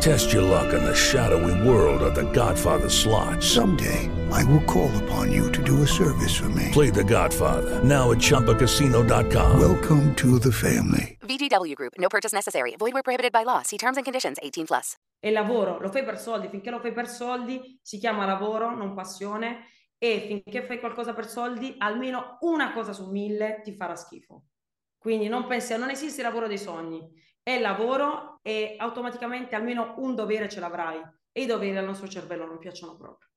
Test your luck in the shadowy world of The Godfather slot. Someday, I will call upon you to do a service for me. Play The Godfather now at ChumbaCasino.com. Welcome to the family. VGW Group. No purchase necessary. Void where prohibited by law. See terms and conditions. 18 plus. E lavoro, lo fai per soldi. Finché lo fai per soldi, si chiama lavoro, non passione. E finché fai qualcosa per soldi, almeno una cosa su mille ti farà schifo. Quindi non pensi, non esiste il lavoro dei sogni. È lavoro e automaticamente almeno un dovere ce l'avrai. E i doveri al nostro cervello non piacciono proprio.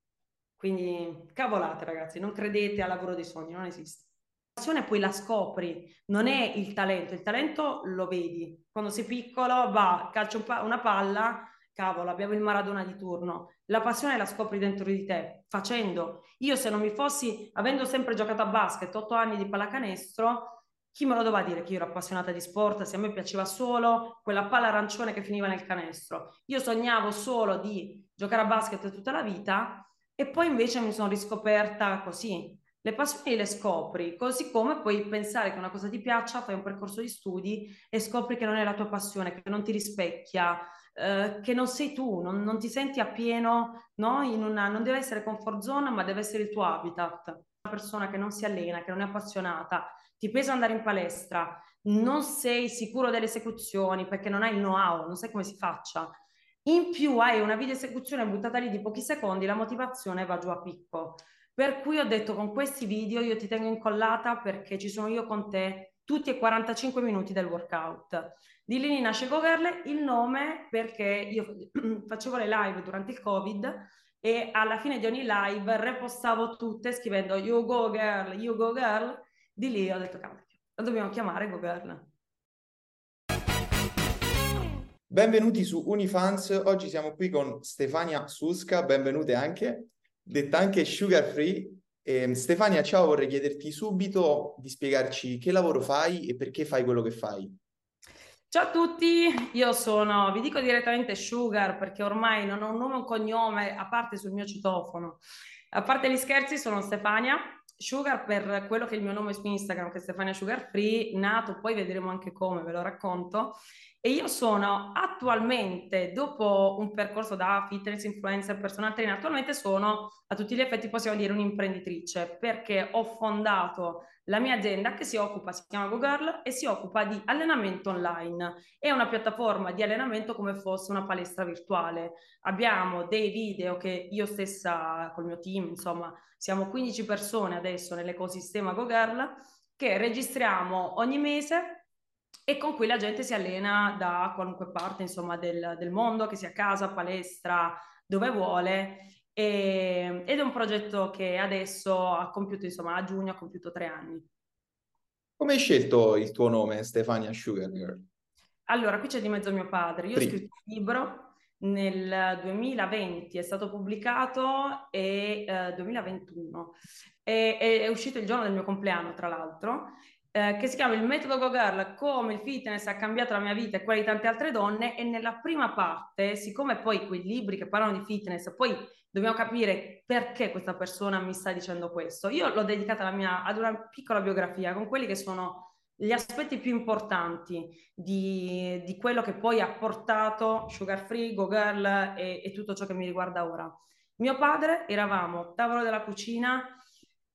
Quindi cavolate ragazzi, non credete al lavoro dei sogni, non esiste. La passione poi la scopri, non è il talento, il talento lo vedi. Quando sei piccolo va, calcio una palla, cavolo, abbiamo il Maradona di turno. La passione la scopri dentro di te, facendo. Io se non mi fossi, avendo sempre giocato a basket, otto anni di pallacanestro, chi me lo doveva dire che io ero appassionata di sport, se a me piaceva solo quella palla arancione che finiva nel canestro. Io sognavo solo di giocare a basket tutta la vita e poi invece mi sono riscoperta così. Le passioni le scopri, così come puoi pensare che una cosa ti piaccia, fai un percorso di studi e scopri che non è la tua passione, che non ti rispecchia, eh, che non sei tu, non, non ti senti appieno, no? Una, non deve essere comfort zone, ma deve essere il tuo habitat. Una persona che non si allena, che non è appassionata, ti pesa andare in palestra, non sei sicuro delle esecuzioni perché non hai il know-how, non sai come si faccia. In più hai una video esecuzione buttata lì di pochi secondi, la motivazione va giù a picco. Per cui ho detto con questi video io ti tengo incollata perché ci sono io con te tutti e 45 minuti del workout. Di lì nasce GoGirl, il nome perché io facevo le live durante il Covid e alla fine di ogni live repostavo tutte scrivendo You Go Girl, You Go Girl di lì ho detto, cavolo, lo dobbiamo chiamare GoGirl. Benvenuti su Unifans, oggi siamo qui con Stefania Susca, benvenute anche, detta anche Sugar Free. E, Stefania, ciao, vorrei chiederti subito di spiegarci che lavoro fai e perché fai quello che fai. Ciao a tutti, io sono, vi dico direttamente Sugar perché ormai non ho un nome e un cognome a parte sul mio citofono. A parte gli scherzi, sono Stefania, Sugar per quello che è il mio nome su Instagram, che è Stefania Sugar Free, nato, poi vedremo anche come, ve lo racconto. E io sono attualmente, dopo un percorso da fitness influencer, personal trainer, attualmente sono a tutti gli effetti, possiamo dire, un'imprenditrice, perché ho fondato la mia azienda che si occupa, si chiama GoGirl, e si occupa di allenamento online. È una piattaforma di allenamento come fosse una palestra virtuale. Abbiamo dei video che io stessa, col mio team, insomma, siamo 15 persone adesso nell'ecosistema GoGirl, che registriamo ogni mese e con cui la gente si allena da qualunque parte insomma, del, del mondo, che sia casa, palestra, dove vuole. E, ed è un progetto che adesso ha compiuto, insomma, a giugno ha compiuto tre anni. Come hai scelto il tuo nome, Stefania Sugar Girl? Allora, qui c'è di mezzo mio padre. Io Prima. ho scritto un libro nel 2020, è stato pubblicato e eh, 2021. E, è, è uscito il giorno del mio compleanno, tra l'altro, eh, che si chiama Il metodo Go Girl, come il fitness ha cambiato la mia vita e quella di tante altre donne e nella prima parte, siccome poi quei libri che parlano di fitness, poi dobbiamo capire perché questa persona mi sta dicendo questo. Io l'ho dedicata mia, ad una piccola biografia con quelli che sono gli aspetti più importanti di, di quello che poi ha portato Sugar Free, Go Girl e, e tutto ciò che mi riguarda ora. Mio padre, eravamo tavolo della cucina,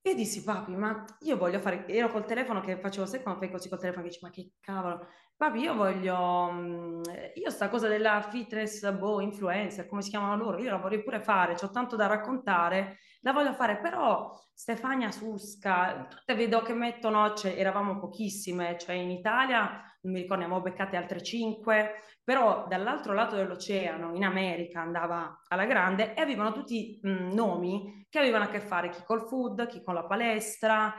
e dissi, papi, ma io voglio fare, ero col telefono che facevo, sai quando fai così col telefono che dici, ma che cavolo, papi, io voglio, mm, io sta cosa della fitness, boh, influencer, come si chiamano loro, io la vorrei pure fare, ho tanto da raccontare, la voglio fare, però Stefania Susca, tutte vedo che mettono, cioè, eravamo pochissime, cioè in Italia, non mi ricordo, ne avevo beccate altre cinque, però dall'altro lato dell'oceano, in America, andava alla grande e avevano tutti mh, nomi che avevano a che fare chi col food, chi con la palestra.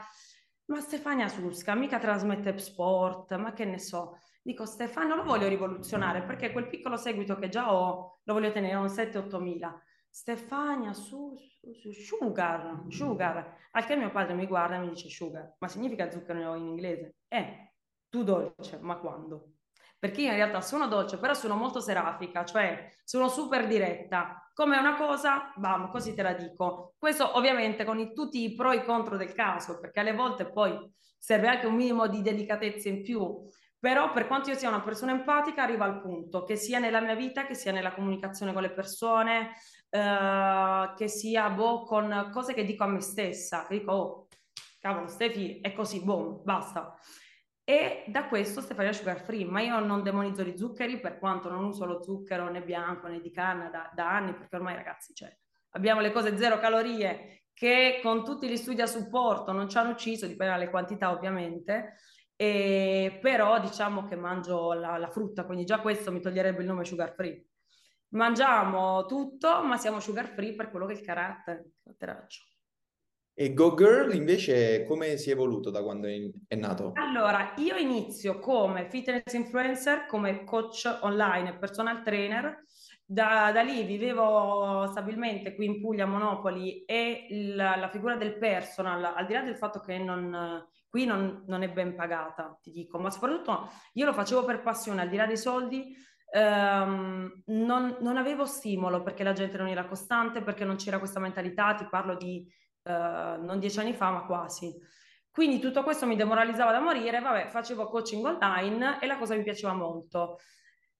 Ma Stefania Susca mica trasmette sport, ma che ne so. Dico Stefania, non lo voglio rivoluzionare perché quel piccolo seguito che già ho lo voglio tenere a un 7-8 mila. Stefania, su, su, su, sugar, sugar. Al che mio padre mi guarda e mi dice sugar, ma significa zucchero in inglese? Eh, tu dolce, ma quando? perché io in realtà sono dolce, però sono molto serafica, cioè sono super diretta. Come una cosa, bam, così te la dico. Questo ovviamente con i, tutti i pro e i contro del caso, perché alle volte poi serve anche un minimo di delicatezza in più. Però per quanto io sia una persona empatica, arriva al punto che sia nella mia vita, che sia nella comunicazione con le persone, eh, che sia boh, con cose che dico a me stessa, che dico, oh, cavolo, Stefi, è così, boom, basta. E da questo Stefania Sugar Free, ma io non demonizzo gli zuccheri per quanto non uso lo zucchero né bianco né di canna da, da anni, perché ormai ragazzi cioè, abbiamo le cose zero calorie che con tutti gli studi a supporto non ci hanno ucciso, dipende dalle quantità ovviamente, e, però diciamo che mangio la, la frutta, quindi già questo mi toglierebbe il nome Sugar Free. Mangiamo tutto, ma siamo sugar free per quello che è il carattere, caratteraccio. E Go Girl invece come si è evoluto da quando è, è nato? Allora, io inizio come fitness influencer, come coach online e personal trainer. Da, da lì vivevo stabilmente qui in Puglia, Monopoli, e la, la figura del personal, al di là del fatto che non, qui non, non è ben pagata, ti dico, ma soprattutto io lo facevo per passione, al di là dei soldi, ehm, non, non, avevo stimolo perché la gente non era costante, perché non c'era questa mentalità, ti parlo di eh, non dieci anni fa, ma quasi. Quindi tutto questo mi demoralizzava da morire, vabbè, facevo coaching online e la cosa mi piaceva molto.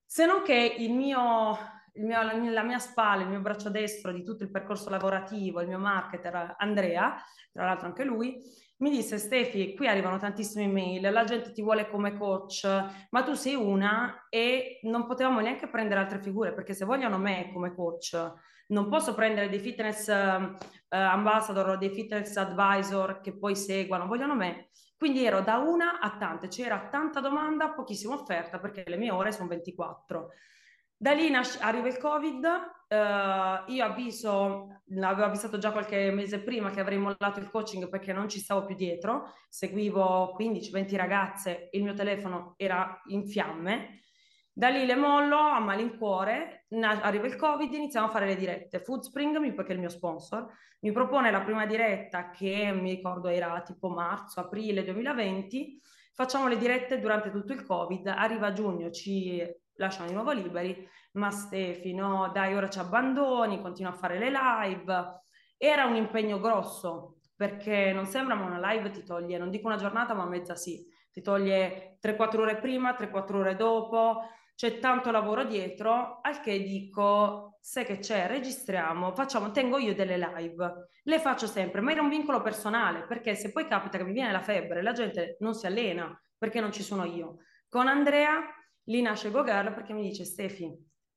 Se non che il mio, il mio, la mia spalla, il mio braccio destro di tutto il percorso lavorativo, il mio marketer Andrea, tra l'altro anche lui, mi disse Stefi, qui arrivano tantissime email, la gente ti vuole come coach, ma tu sei una e non potevamo neanche prendere altre figure perché se vogliono me come coach, non posso prendere dei fitness uh, ambassador o dei fitness advisor che poi seguano, vogliono me. Quindi ero da una a tante, c'era tanta domanda, pochissima offerta perché le mie ore sono 24. Da lì nasce, arriva il Covid, uh, io avviso, l'avevo avvisato già qualche mese prima che avrei mollato il coaching perché non ci stavo più dietro, seguivo 15-20 ragazze, il mio telefono era in fiamme, da lì le mollo a malincuore, arriva il Covid, iniziamo a fare le dirette. Foodspring, perché è il mio sponsor, mi propone la prima diretta che mi ricordo era tipo marzo, aprile 2020, facciamo le dirette durante tutto il Covid, arriva giugno, ci lasciano di nuovo liberi, ma Stefi, no, dai, ora ci abbandoni, continua a fare le live. Era un impegno grosso, perché non sembra, ma una live ti toglie, non dico una giornata, ma mezza sì, ti toglie 3-4 ore prima, 3-4 ore dopo, c'è tanto lavoro dietro, al che dico, sai che c'è, registriamo, facciamo, tengo io delle live, le faccio sempre, ma era un vincolo personale, perché se poi capita che mi viene la febbre, la gente non si allena, perché non ci sono io. Con Andrea lì nasce GoGirl perché mi dice Stefi,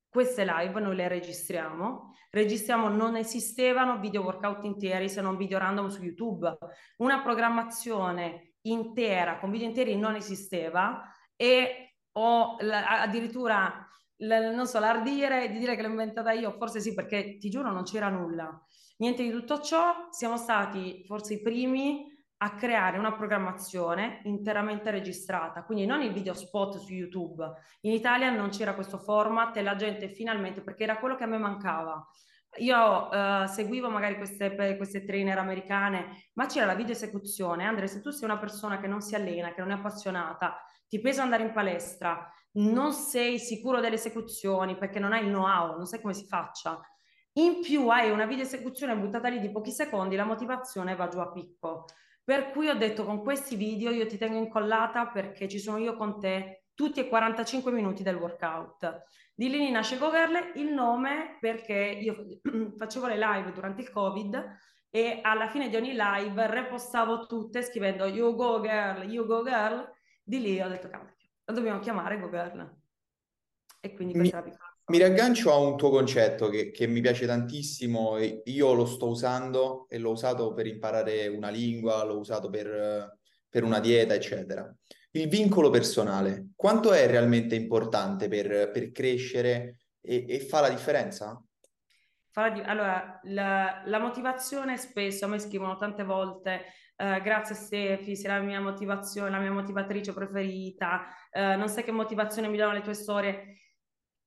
queste live noi le registriamo, registriamo, non esistevano video workout interi se non video random su YouTube, una programmazione intera con video interi non esisteva. E ho la, addirittura la, non so, l'ardire di dire che l'ho inventata io, forse sì perché ti giuro non c'era nulla. Niente di tutto ciò, siamo stati forse i primi a creare una programmazione interamente registrata, quindi non il video spot su YouTube. In Italia non c'era questo format e la gente finalmente, perché era quello che a me mancava. Io uh, seguivo magari queste, queste trainer americane, ma c'era la video esecuzione. Andre, se tu sei una persona che non si allena, che non è appassionata, ti pesa andare in palestra, non sei sicuro delle esecuzioni perché non hai il know-how, non sai come si faccia. In più hai una video esecuzione buttata lì di pochi secondi, la motivazione va giù a picco. Per cui ho detto con questi video io ti tengo incollata perché ci sono io con te tutti e 45 minuti del workout. Di lì nasce GoGirl, il nome perché io facevo le live durante il Covid e alla fine di ogni live repostavo tutte scrivendo You Go Girl, You Go Girl. Di lì ho detto cavolo, lo dobbiamo chiamare GoGirl. E quindi questa è la piccola mi riaggancio a un tuo concetto che, che, mi piace tantissimo, io lo sto usando e l'ho usato per imparare una lingua, l'ho usato per, per una dieta, eccetera. Il vincolo personale, quanto è realmente importante per, per crescere e, e, fa la differenza? Allora, la, la, motivazione spesso, a me scrivono tante volte, eh, grazie Stefi, sei la mia motivazione, la mia motivatrice preferita, eh, non sai che motivazione mi danno le tue storie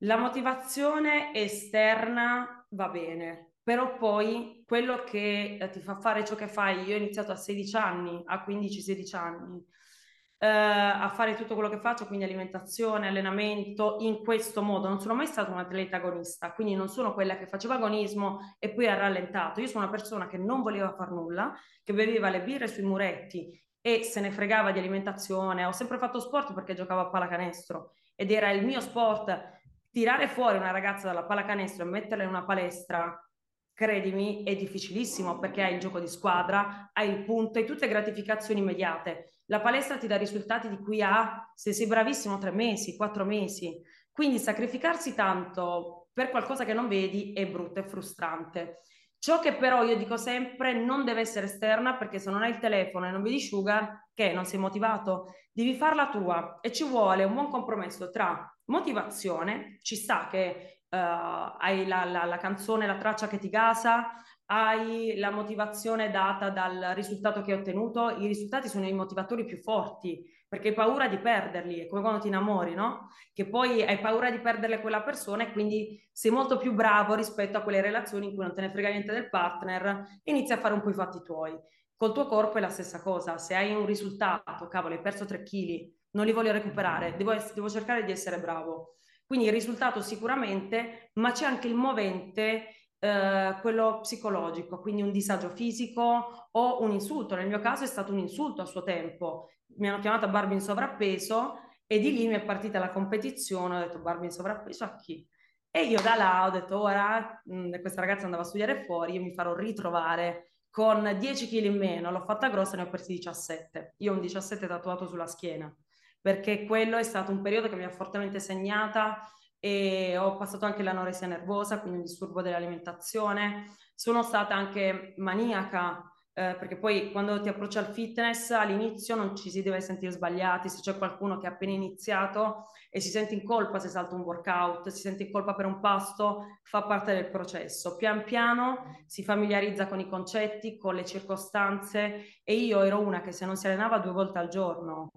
la motivazione esterna va bene, però poi quello che eh, ti fa fare ciò che fai, io ho iniziato a 16 anni, a 15-16 anni, eh, a fare tutto quello che faccio, quindi alimentazione, allenamento, in questo modo. Non sono mai stata un atleta agonista, quindi non sono quella che faceva agonismo e poi ha rallentato. Io sono una persona che non voleva far nulla, che beveva le birre sui muretti e se ne fregava di alimentazione. Ho sempre fatto sport perché giocavo a pallacanestro ed era il mio sport. Tirare fuori una ragazza dalla pallacanestro e metterla in una palestra credimi, è difficilissimo perché hai il gioco di squadra, hai il punto, hai tutte gratificazioni immediate. La palestra ti dà risultati di cui ha, se sei bravissimo, tre mesi, quattro mesi. Quindi sacrificarsi tanto per qualcosa che non vedi è brutto, è frustrante. Ciò che però io dico sempre non deve essere esterna perché se non hai il telefono e non vedi Sugar, che non sei motivato, devi farla tua. E ci vuole un buon compromesso tra motivazione, ci sta che uh, hai la, la, la canzone, la traccia che ti gasa, hai la motivazione data dal risultato che hai ottenuto, i risultati sono i motivatori più forti, perché hai paura di perderli, è come quando ti innamori, no? Che poi hai paura di perdere quella persona e quindi sei molto più bravo rispetto a quelle relazioni in cui non te ne frega niente del partner e inizi a fare un po' i fatti tuoi. Col tuo corpo è la stessa cosa, se hai un risultato, cavolo, hai perso 3 kg, non li voglio recuperare, devo, devo cercare di essere bravo quindi il risultato sicuramente, ma c'è anche il movente, eh, quello psicologico, quindi un disagio fisico o un insulto. Nel mio caso è stato un insulto a suo tempo. Mi hanno chiamata Barbie in sovrappeso e di lì mi è partita la competizione. Ho detto Barbie in sovrappeso a chi? E io da là ho detto ora mh, questa ragazza andava a studiare fuori, io mi farò ritrovare con 10 kg in meno, l'ho fatta grossa e ne ho persi 17. Io ho un 17 tatuato sulla schiena perché quello è stato un periodo che mi ha fortemente segnata e ho passato anche l'anoresia nervosa, quindi un disturbo dell'alimentazione. Sono stata anche maniaca, eh, perché poi quando ti approcci al fitness all'inizio non ci si deve sentire sbagliati, se c'è qualcuno che ha appena iniziato e si sente in colpa se salta un workout, si sente in colpa per un pasto, fa parte del processo. Pian piano si familiarizza con i concetti, con le circostanze e io ero una che se non si allenava due volte al giorno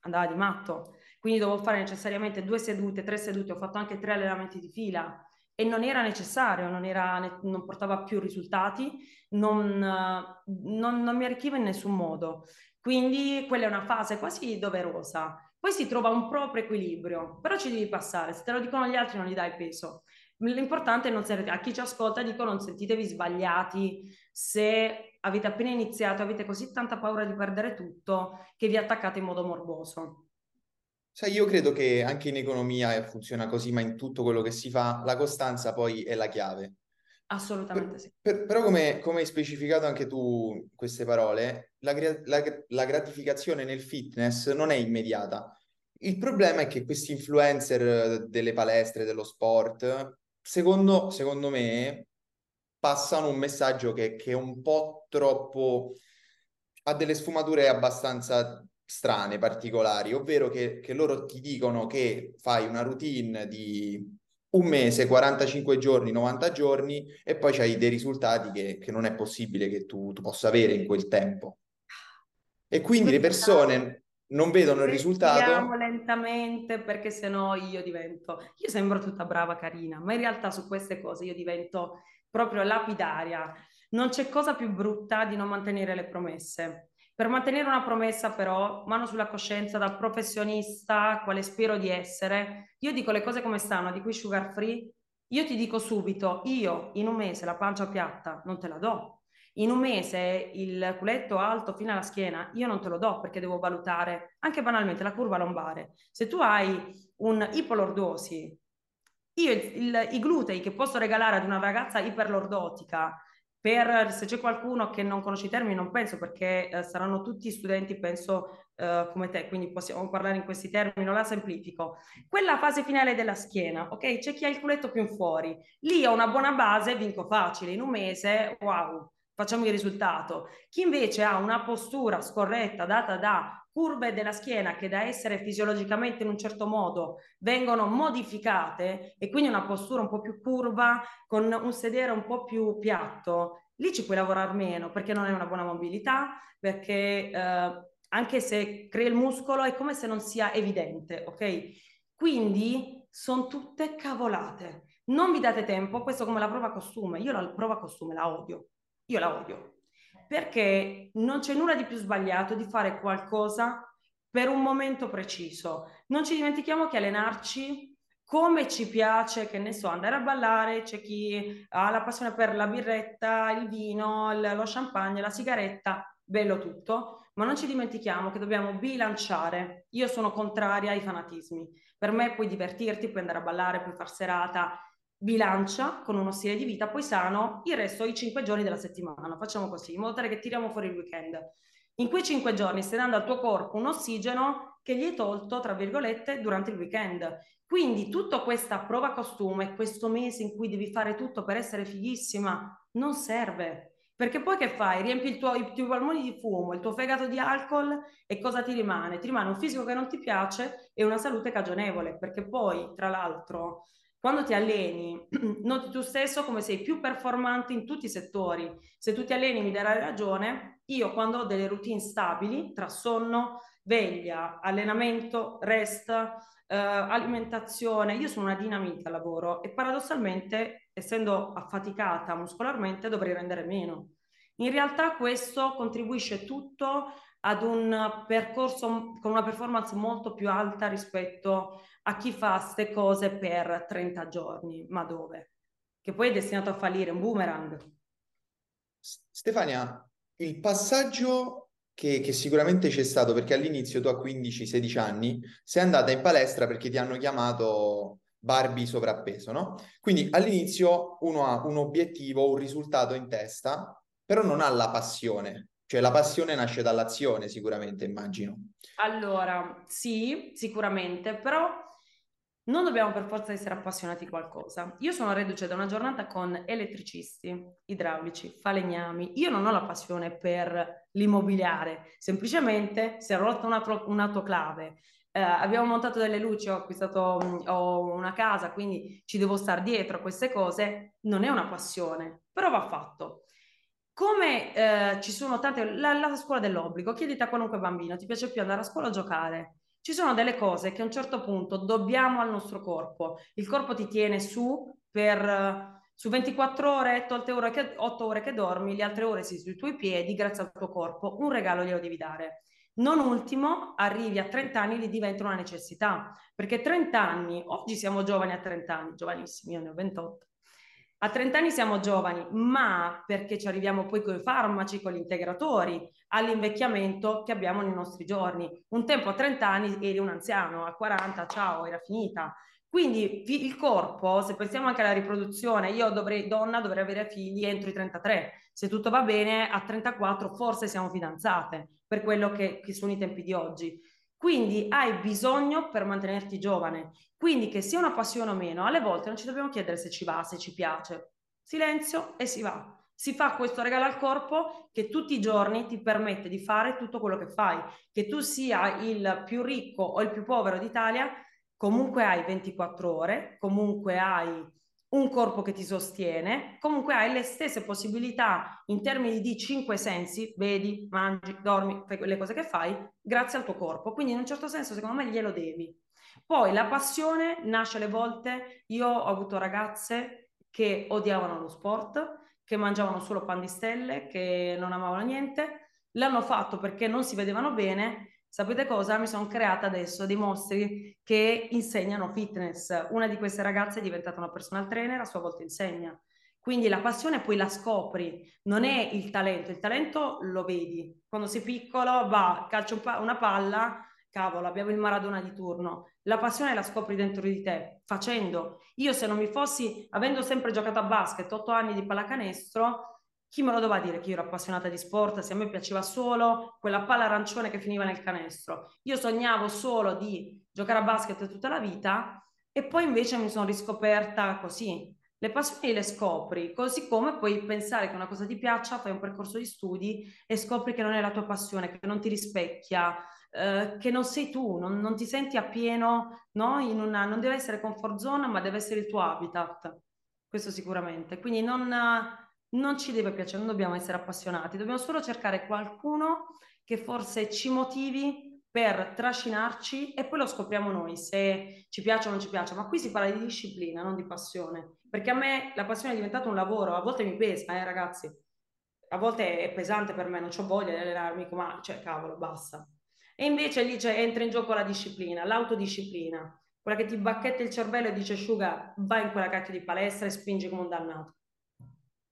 andava di matto. Quindi dovevo fare necessariamente due sedute, tre sedute, ho fatto anche tre allenamenti di fila e non era necessario, non, era, non portava più risultati, non, non, non mi arricchiva in nessun modo. Quindi quella è una fase quasi doverosa. Poi si trova un proprio equilibrio, però ci devi passare. Se te lo dicono gli altri non gli dai peso. L'importante è non essere, a chi ci ascolta dico non sentitevi sbagliati se avete appena iniziato, avete così tanta paura di perdere tutto che vi attaccate in modo morboso. Sai, io credo che anche in economia funziona così, ma in tutto quello che si fa, la costanza poi è la chiave. Assolutamente per, sì. Per, però come, come, hai specificato anche tu queste parole, la, la, la gratificazione nel fitness non è immediata. Il problema è che questi influencer delle palestre, dello sport, secondo, secondo me, passano un messaggio che, che, è un po' troppo... ha delle sfumature abbastanza strane, particolari, ovvero che, che loro ti dicono che fai una routine di un mese, 45 giorni, 90 giorni e poi hai dei risultati che, che non è possibile che tu, tu, possa avere in quel tempo. E quindi le persone non vedono il risultato. lentamente perché sennò io divento, io sembro tutta brava, carina, ma in realtà su queste cose io divento proprio lapidaria. Non c'è cosa più brutta di non mantenere le promesse. Per mantenere una promessa, però, mano sulla coscienza da professionista, quale spero di essere, io dico le cose come stanno, di cui sugar free, io ti dico subito, io in un mese la pancia piatta non te la do. In un mese il culetto alto fino alla schiena, io non te lo do perché devo valutare anche banalmente la curva lombare. Se tu hai un ipolordosi io il, il, i glutei che posso regalare ad una ragazza iperlordotica, per se c'è qualcuno che non conosce i termini, non penso perché eh, saranno tutti studenti, penso eh, come te, quindi possiamo parlare in questi termini, non la semplifico. Quella fase finale della schiena, ok? C'è chi ha il culetto più in fuori, lì ho una buona base, vinco facile, in un mese, wow, facciamo il risultato. Chi invece ha una postura scorretta data da curve della schiena che da essere fisiologicamente in un certo modo vengono modificate e quindi una postura un po' più curva con un sedere un po' più piatto, lì ci puoi lavorare meno perché non hai una buona mobilità, perché eh, anche se crea il muscolo è come se non sia evidente, ok? Quindi sono tutte cavolate. Non vi date tempo, questo come la prova costume, io la prova costume la odio, io la odio, perché non c'è nulla di più sbagliato di fare qualcosa per un momento preciso. Non ci dimentichiamo che allenarci come ci piace, che ne so, andare a ballare, c'è chi ha la passione per la birretta, il vino, lo champagne, la sigaretta, bello tutto, ma non ci dimentichiamo che dobbiamo bilanciare. Io sono contraria ai fanatismi. Per me puoi divertirti, puoi andare a ballare, puoi far serata, bilancia con uno stile di vita, poi sano il resto, i cinque giorni della settimana. Facciamo così, in modo tale che tiriamo fuori il weekend. In quei cinque giorni stai dando al tuo corpo un ossigeno che gli hai tolto, tra virgolette, durante il weekend. Quindi tutta questa prova costume, questo mese in cui devi fare tutto per essere fighissima, non serve. Perché poi che fai? Riempi il tuo, i tuoi polmoni di fumo, il tuo fegato di alcol e cosa ti rimane? Ti rimane un fisico che non ti piace e una salute cagionevole, perché poi, tra l'altro, quando ti alleni, noti tu stesso come sei più performante in tutti i settori. Se tu ti alleni mi darai ragione, io quando ho delle routine stabili tra sonno, veglia, allenamento, rest, eh, alimentazione, io sono una dinamita al lavoro e paradossalmente, essendo affaticata muscolarmente, dovrei rendere meno. In realtà questo contribuisce tutto ad un percorso con una performance molto più alta rispetto a chi fa queste cose per 30 giorni, ma dove? Che poi è destinato a fallire, un boomerang. Stefania, il passaggio che, che sicuramente c'è stato, perché all'inizio tu a 15-16 anni sei andata in palestra perché ti hanno chiamato Barbie sovrappeso, no? Quindi all'inizio uno ha un obiettivo, un risultato in testa, però non ha la passione. Cioè la passione nasce dall'azione sicuramente, immagino. Allora, sì, sicuramente, però non dobbiamo per forza essere appassionati a qualcosa. Io sono reduce da una giornata con elettricisti, idraulici, falegnami. Io non ho la passione per l'immobiliare, semplicemente si è rotta un'autoclave. Eh, abbiamo montato delle luci, ho acquistato mm, ho una casa, quindi ci devo stare dietro a queste cose. Non è una passione, però va fatto. Come eh, ci sono tante, la, la scuola dell'obbligo, chiedete a qualunque bambino, ti piace più andare a scuola o giocare? Ci sono delle cose che a un certo punto dobbiamo al nostro corpo. Il corpo ti tiene su per su 24 ore, tolte ore che, 8 ore che dormi, le altre ore sei sui tuoi piedi, grazie al tuo corpo, un regalo glielo devi dare. Non ultimo, arrivi a 30 anni e diventa una necessità, perché 30 anni, oggi siamo giovani a 30 anni, giovanissimi, io ne ho 28, a 30 anni siamo giovani, ma perché ci arriviamo poi con i farmaci, con gli integratori, all'invecchiamento che abbiamo nei nostri giorni. Un tempo a 30 anni eri un anziano, a 40 ciao, era finita. Quindi il corpo, se pensiamo anche alla riproduzione, io dovrei, donna dovrei avere figli entro i 33. Se tutto va bene, a 34 forse siamo fidanzate, per quello che, che sono i tempi di oggi. Quindi hai bisogno per mantenerti giovane. Quindi che sia una passione o meno, alle volte non ci dobbiamo chiedere se ci va, se ci piace. Silenzio e si va. Si fa questo regalo al corpo che tutti i giorni ti permette di fare tutto quello che fai. Che tu sia il più ricco o il più povero d'Italia, comunque hai 24 ore, comunque hai un corpo che ti sostiene, comunque hai le stesse possibilità in termini di cinque sensi, vedi, mangi, dormi, fai le cose che fai, grazie al tuo corpo. Quindi in un certo senso secondo me glielo devi. Poi la passione nasce alle volte, io ho avuto ragazze che odiavano lo sport, che mangiavano solo pan di stelle, che non amavano niente, l'hanno fatto perché non si vedevano bene Sapete cosa? Mi sono creata adesso dei mostri che insegnano fitness. Una di queste ragazze è diventata una personal trainer, a sua volta insegna. Quindi la passione poi la scopri, non è il talento, il talento lo vedi. Quando sei piccolo, va, calcio una palla, cavolo, abbiamo il Maradona di turno. La passione la scopri dentro di te, facendo. Io se non mi fossi, avendo sempre giocato a basket, otto anni di pallacanestro, chi me lo doveva dire che io ero appassionata di sport, se a me piaceva solo quella palla arancione che finiva nel canestro. Io sognavo solo di giocare a basket tutta la vita e poi invece mi sono riscoperta così. Le passioni le scopri, così come puoi pensare che una cosa ti piaccia, fai un percorso di studi e scopri che non è la tua passione, che non ti rispecchia, eh, che non sei tu, non, non ti senti appieno, no? In una, non deve essere comfort zone, ma deve essere il tuo habitat. Questo sicuramente. Quindi non non ci deve piacere, non dobbiamo essere appassionati, dobbiamo solo cercare qualcuno che forse ci motivi per trascinarci e poi lo scopriamo noi se ci piace o non ci piace. Ma qui si parla di disciplina, non di passione. Perché a me la passione è diventata un lavoro, a volte mi pesa, eh ragazzi. A volte è pesante per me, non ho voglia di allenarmi, ma cioè cavolo, basta. E invece lì entra in gioco la disciplina, l'autodisciplina, quella che ti bacchetta il cervello e dice Sciuga, vai in quella cacchio di palestra e spingi come un dannato.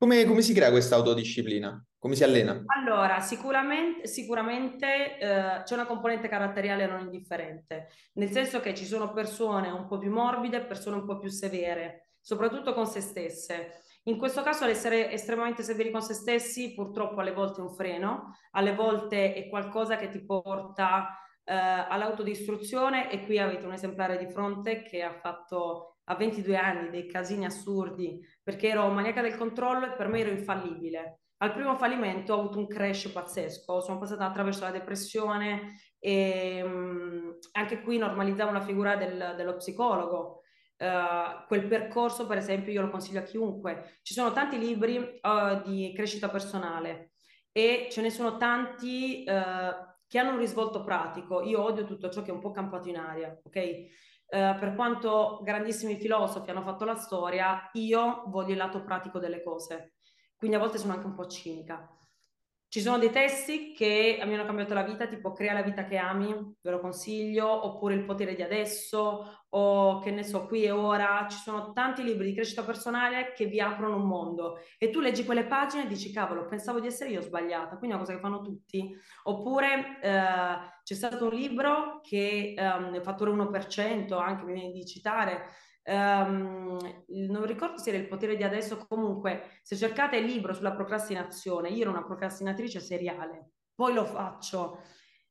Come, come si crea questa autodisciplina? Come si allena? Allora, sicuramente, sicuramente eh, c'è una componente caratteriale non indifferente, nel senso che ci sono persone un po' più morbide e persone un po' più severe, soprattutto con se stesse. In questo caso l'essere estremamente severi con se stessi purtroppo alle volte è un freno, alle volte è qualcosa che ti porta eh, all'autodistruzione e qui avete un esemplare di fronte che ha fatto a 22 anni dei casini assurdi perché ero maniaca del controllo e per me ero infallibile. Al primo fallimento ho avuto un crash pazzesco, sono passata attraverso la depressione e mh, anche qui normalizzavo la figura del, dello psicologo. Uh, quel percorso, per esempio, io lo consiglio a chiunque. Ci sono tanti libri uh, di crescita personale e ce ne sono tanti uh, che hanno un risvolto pratico. Io odio tutto ciò che è un po' campato in aria, ok? Uh, per quanto grandissimi filosofi hanno fatto la storia, io voglio il lato pratico delle cose. Quindi a volte sono anche un po' cinica. Ci sono dei testi che mi hanno cambiato la vita, tipo Crea la vita che ami, ve lo consiglio, oppure Il potere di adesso, o che ne so, Qui e ora. Ci sono tanti libri di crescita personale che vi aprono un mondo e tu leggi quelle pagine e dici, cavolo, pensavo di essere io sbagliata, quindi è una cosa che fanno tutti. Oppure eh, c'è stato un libro che um, Fattore 1%, anche mi viene di citare, Um, non ricordo se era il potere di adesso, comunque se cercate il libro sulla procrastinazione, io ero una procrastinatrice seriale, poi lo faccio.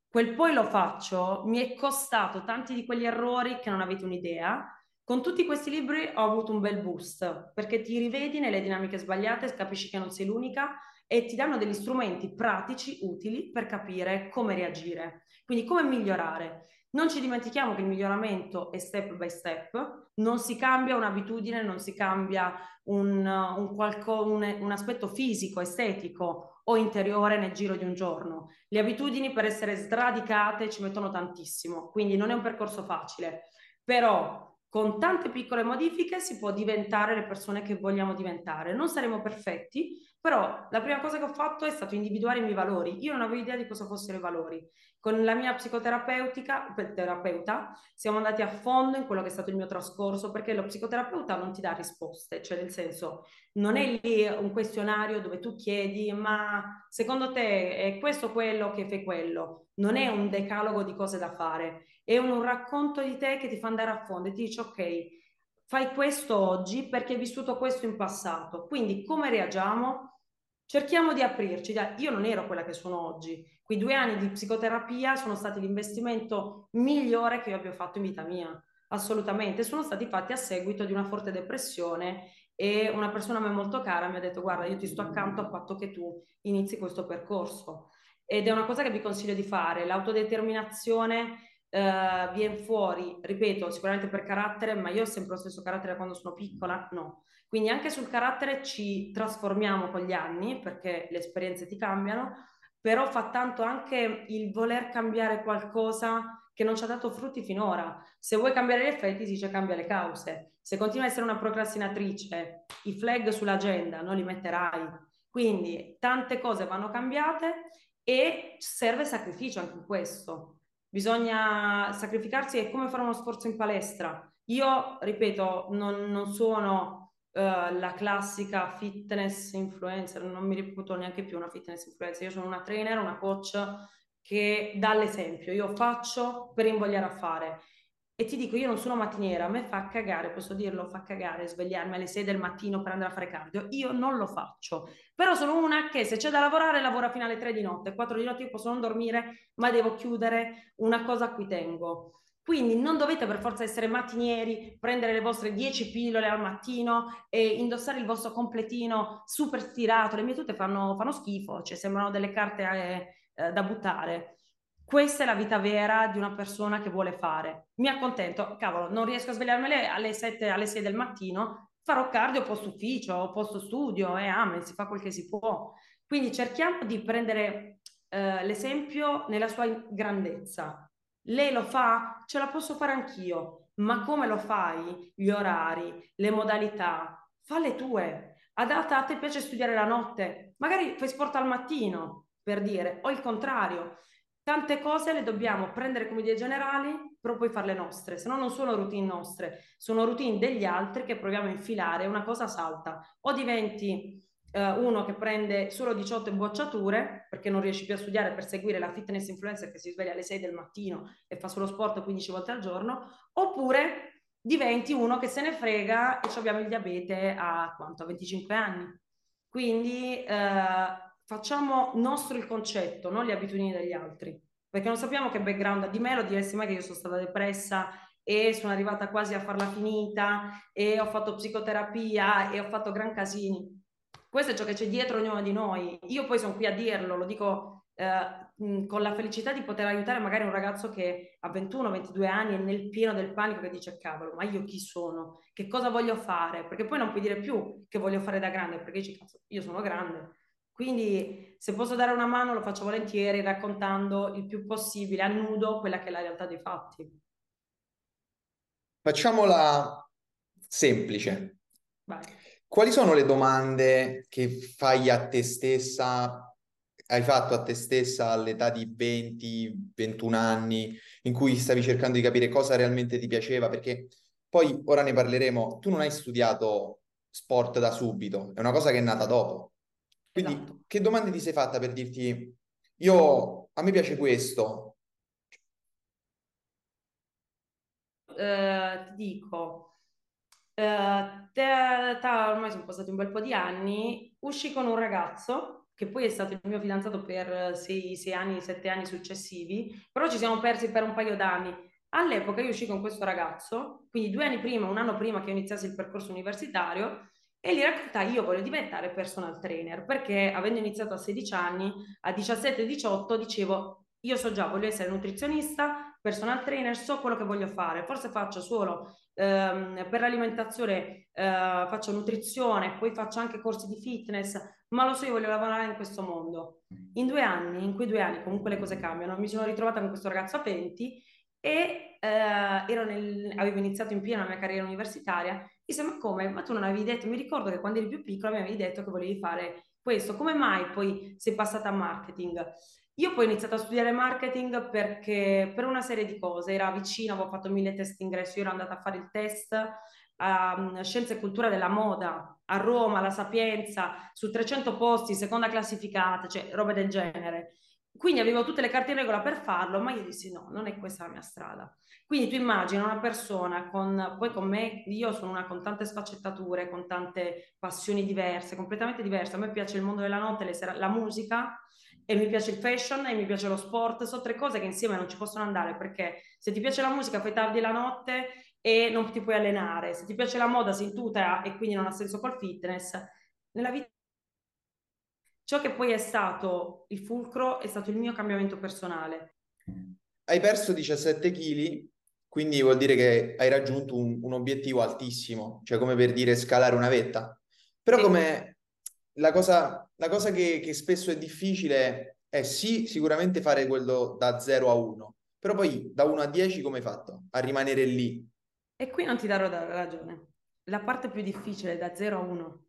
Quel poi lo faccio mi è costato tanti di quegli errori che non avete un'idea. Con tutti questi libri ho avuto un bel boost perché ti rivedi nelle dinamiche sbagliate, capisci che non sei l'unica e ti danno degli strumenti pratici utili per capire come reagire, quindi come migliorare. Non ci dimentichiamo che il miglioramento è step by step, non si cambia un'abitudine, non si cambia un, un, qualco, un, un aspetto fisico, estetico o interiore nel giro di un giorno. Le abitudini per essere sradicate ci mettono tantissimo, quindi non è un percorso facile, però con tante piccole modifiche si può diventare le persone che vogliamo diventare. Non saremo perfetti, però la prima cosa che ho fatto è stato individuare i miei valori. Io non avevo idea di cosa fossero i valori. Con la mia psicoterapeutica, terapeuta, siamo andati a fondo in quello che è stato il mio trascorso, perché lo psicoterapeuta non ti dà risposte, cioè nel senso non è lì un questionario dove tu chiedi, ma secondo te è questo quello che fai quello? Non è un decalogo di cose da fare, è un, racconto di te che ti fa andare a fondo e ti dice ok, fai questo oggi perché hai vissuto questo in passato, quindi come reagiamo? cerchiamo di aprirci. Io non ero quella che sono oggi. Quei due anni di psicoterapia sono stati l'investimento migliore che io abbia fatto in vita mia. Assolutamente. Sono stati fatti a seguito di una forte depressione e una persona a me molto cara mi ha detto guarda io ti sto accanto a patto che tu inizi questo percorso. Ed è una cosa che vi consiglio di fare. L'autodeterminazione eh, viene fuori, ripeto, sicuramente per carattere, ma io ho sempre lo stesso carattere quando sono piccola? No quindi anche sul carattere ci trasformiamo con gli anni perché le esperienze ti cambiano, però fa tanto anche il voler cambiare qualcosa che non ci ha dato frutti finora. Se vuoi cambiare gli effetti, si dice cambia le cause. Se continui a essere una procrastinatrice, i flag sull'agenda non li metterai. Quindi tante cose vanno cambiate e serve sacrificio anche in questo. Bisogna sacrificarsi, è come fare uno sforzo in palestra. Io, ripeto, non, non sono Uh, la classica fitness influencer, non mi reputo neanche più una fitness influencer, io sono una trainer, una coach che dà l'esempio, io faccio per invogliare a fare e ti dico io non sono mattiniera, a me fa cagare, posso dirlo, fa cagare svegliarmi alle 6 del mattino per andare a fare cardio, io non lo faccio, però sono una che se c'è da lavorare lavora fino alle 3 di notte, 4 di notte io posso non dormire, ma devo chiudere una cosa a cui tengo quindi non dovete per forza essere mattinieri, prendere le vostre 10 pillole al mattino e indossare il vostro completino super stirato. Le mie tutte fanno, fanno schifo, cioè sembrano delle carte eh, eh, da buttare. Questa è la vita vera di una persona che vuole fare. Mi accontento, cavolo, non riesco a svegliarmi alle 7, alle 6 del mattino, farò cardio post ufficio, post studio e amen, si fa quel che si può. Quindi cerchiamo di prendere eh, l'esempio nella sua grandezza lei lo fa? Ce la posso fare anch'io. Ma come lo fai? Gli orari, le modalità, fa le tue. Adatta a te piace studiare la notte, magari fai sport al mattino, per dire, o il contrario. Tante cose le dobbiamo prendere come idee generali, però poi farle nostre, se no non sono routine nostre, sono routine degli altri che proviamo a infilare, una cosa salta. O diventi eh, uno che prende solo 18 bocciature perché non riesci più a studiare per seguire la fitness influencer che si sveglia alle 6 del mattino e fa solo sport 15 volte al giorno, oppure diventi uno che se ne frega e abbiamo il diabete a quanto? A 25 anni. Quindi eh, facciamo nostro il concetto, non le abitudini degli altri, perché non sappiamo che background ha di me, lo diresti mai che io sono stata depressa e sono arrivata quasi a farla finita e ho fatto psicoterapia e ho fatto gran casini. Questo è ciò che c'è dietro ognuno di noi. Io poi sono qui a dirlo, lo dico eh, con la felicità di poter aiutare magari un ragazzo che a 21-22 anni è nel pieno del panico che dice cavolo, ma io chi sono? Che cosa voglio fare? Perché poi non puoi dire più che voglio fare da grande, perché dici cazzo, io sono grande. Quindi se posso dare una mano lo faccio volentieri raccontando il più possibile a nudo quella che è la realtà dei fatti. Facciamola semplice. Vai. Quali sono le domande che fai a te stessa, hai fatto a te stessa all'età di 20, 21 anni, in cui stavi cercando di capire cosa realmente ti piaceva? Perché poi, ora ne parleremo, tu non hai studiato sport da subito, è una cosa che è nata dopo. Quindi, esatto. che domande ti sei fatta per dirti, io, a me piace questo? Uh, ti dico, eh, te, te, ormai sono passati un bel po' di anni, uscì con un ragazzo che poi è stato il mio fidanzato per sei, sei anni, sette anni successivi, però ci siamo persi per un paio d'anni. All'epoca io uscì con questo ragazzo, quindi due anni prima, un anno prima che iniziassi il percorso universitario, e gli raccontai io voglio diventare personal trainer perché avendo iniziato a 16 anni, a 17-18 dicevo io so già, voglio essere nutrizionista, personal trainer, so quello che voglio fare, forse faccio solo ehm, per l'alimentazione, eh, faccio nutrizione, poi faccio anche corsi di fitness, ma lo so, io voglio lavorare in questo mondo. In due anni, in quei due anni comunque le cose cambiano, mi sono ritrovata con questo ragazzo a 20 e eh, nel, avevo iniziato in piena la mia carriera universitaria, disse ma come? Ma tu non avevi detto, mi ricordo che quando eri più piccola mi avevi detto che volevi fare questo, come mai poi sei passata a marketing? Io poi ho iniziato a studiare marketing perché per una serie di cose, era vicino, avevo fatto mille test ingresso, io ero andata a fare il test a um, Scienza e Cultura della Moda a Roma, alla Sapienza, su 300 posti, seconda classificata, cioè robe del genere. Quindi avevo tutte le carte in regola per farlo, ma io dissi no, non è questa la mia strada. Quindi tu immagini una persona con, poi con me, io sono una con tante sfaccettature, con tante passioni diverse, completamente diverse. A me piace il mondo della notte, le la musica, e mi piace il fashion e mi piace lo sport, sono tre cose che insieme non ci possono andare perché se ti piace la musica fai tardi la notte e non ti puoi allenare, se ti piace la moda sei tuta e quindi non ha senso col fitness. Nella vita ciò che poi è stato il fulcro è stato il mio cambiamento personale. Hai perso 17 kg, quindi vuol dire che hai raggiunto un, un obiettivo altissimo, cioè come per dire scalare una vetta. Però sì. come la cosa, la cosa che, che, spesso è difficile è sì, sicuramente fare quello da 0 a 1, però poi da 1 a 10 come hai fatto? A rimanere lì? E qui non ti darò ragione. La parte più difficile da 0 a 1.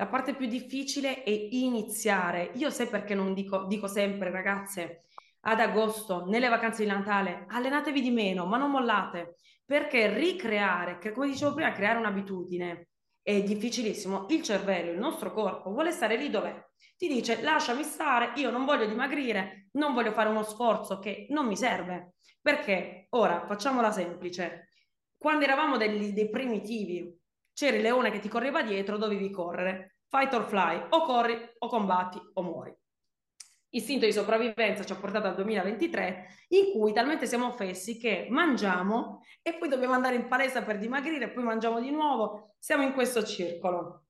La parte più difficile è iniziare. Io sai perché non dico, dico sempre, ragazze, ad agosto, nelle vacanze di Natale, allenatevi di meno, ma non mollate, perché ricreare, che come dicevo prima, creare un'abitudine è difficilissimo. Il cervello, il nostro corpo vuole stare lì dov'è. Ti dice lasciami stare, io non voglio dimagrire, non voglio fare uno sforzo che non mi serve. Perché ora facciamola semplice. Quando eravamo degli, dei primitivi, c'era il leone che ti correva dietro, dovevi correre. Fight or fly, o corri o combatti o muori istinto di sopravvivenza ci ha portato al 2023, in cui talmente siamo offessi che mangiamo e poi dobbiamo andare in palestra per dimagrire, poi mangiamo di nuovo, siamo in questo circolo.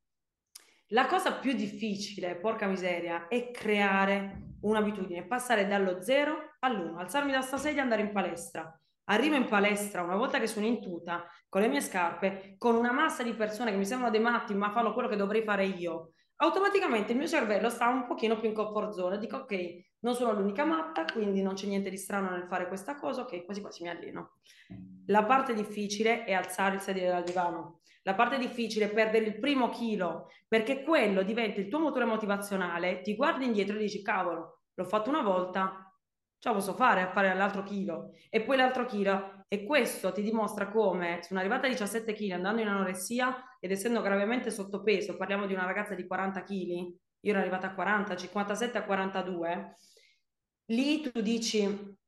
La cosa più difficile, porca miseria, è creare un'abitudine, passare dallo 0 all'1, alzarmi da sta sedia e andare in palestra. Arrivo in palestra una volta che sono in tuta, con le mie scarpe, con una massa di persone che mi sembrano dei matti, ma fanno quello che dovrei fare io automaticamente il mio cervello sta un pochino più in comfort zone. Dico, ok, non sono l'unica matta, quindi non c'è niente di strano nel fare questa cosa, ok, quasi quasi mi alleno. La parte difficile è alzare il sedile dal divano. La parte difficile è perdere il primo chilo, perché quello diventa il tuo motore motivazionale, ti guardi indietro e dici, cavolo, l'ho fatto una volta, ce la posso fare a fare l'altro chilo. E poi l'altro chilo. E questo ti dimostra come sono arrivata a 17 kg andando in anoressia ed essendo gravemente sottopeso, parliamo di una ragazza di 40 kg, io ero arrivata a 40, 57 a 42, lì tu dici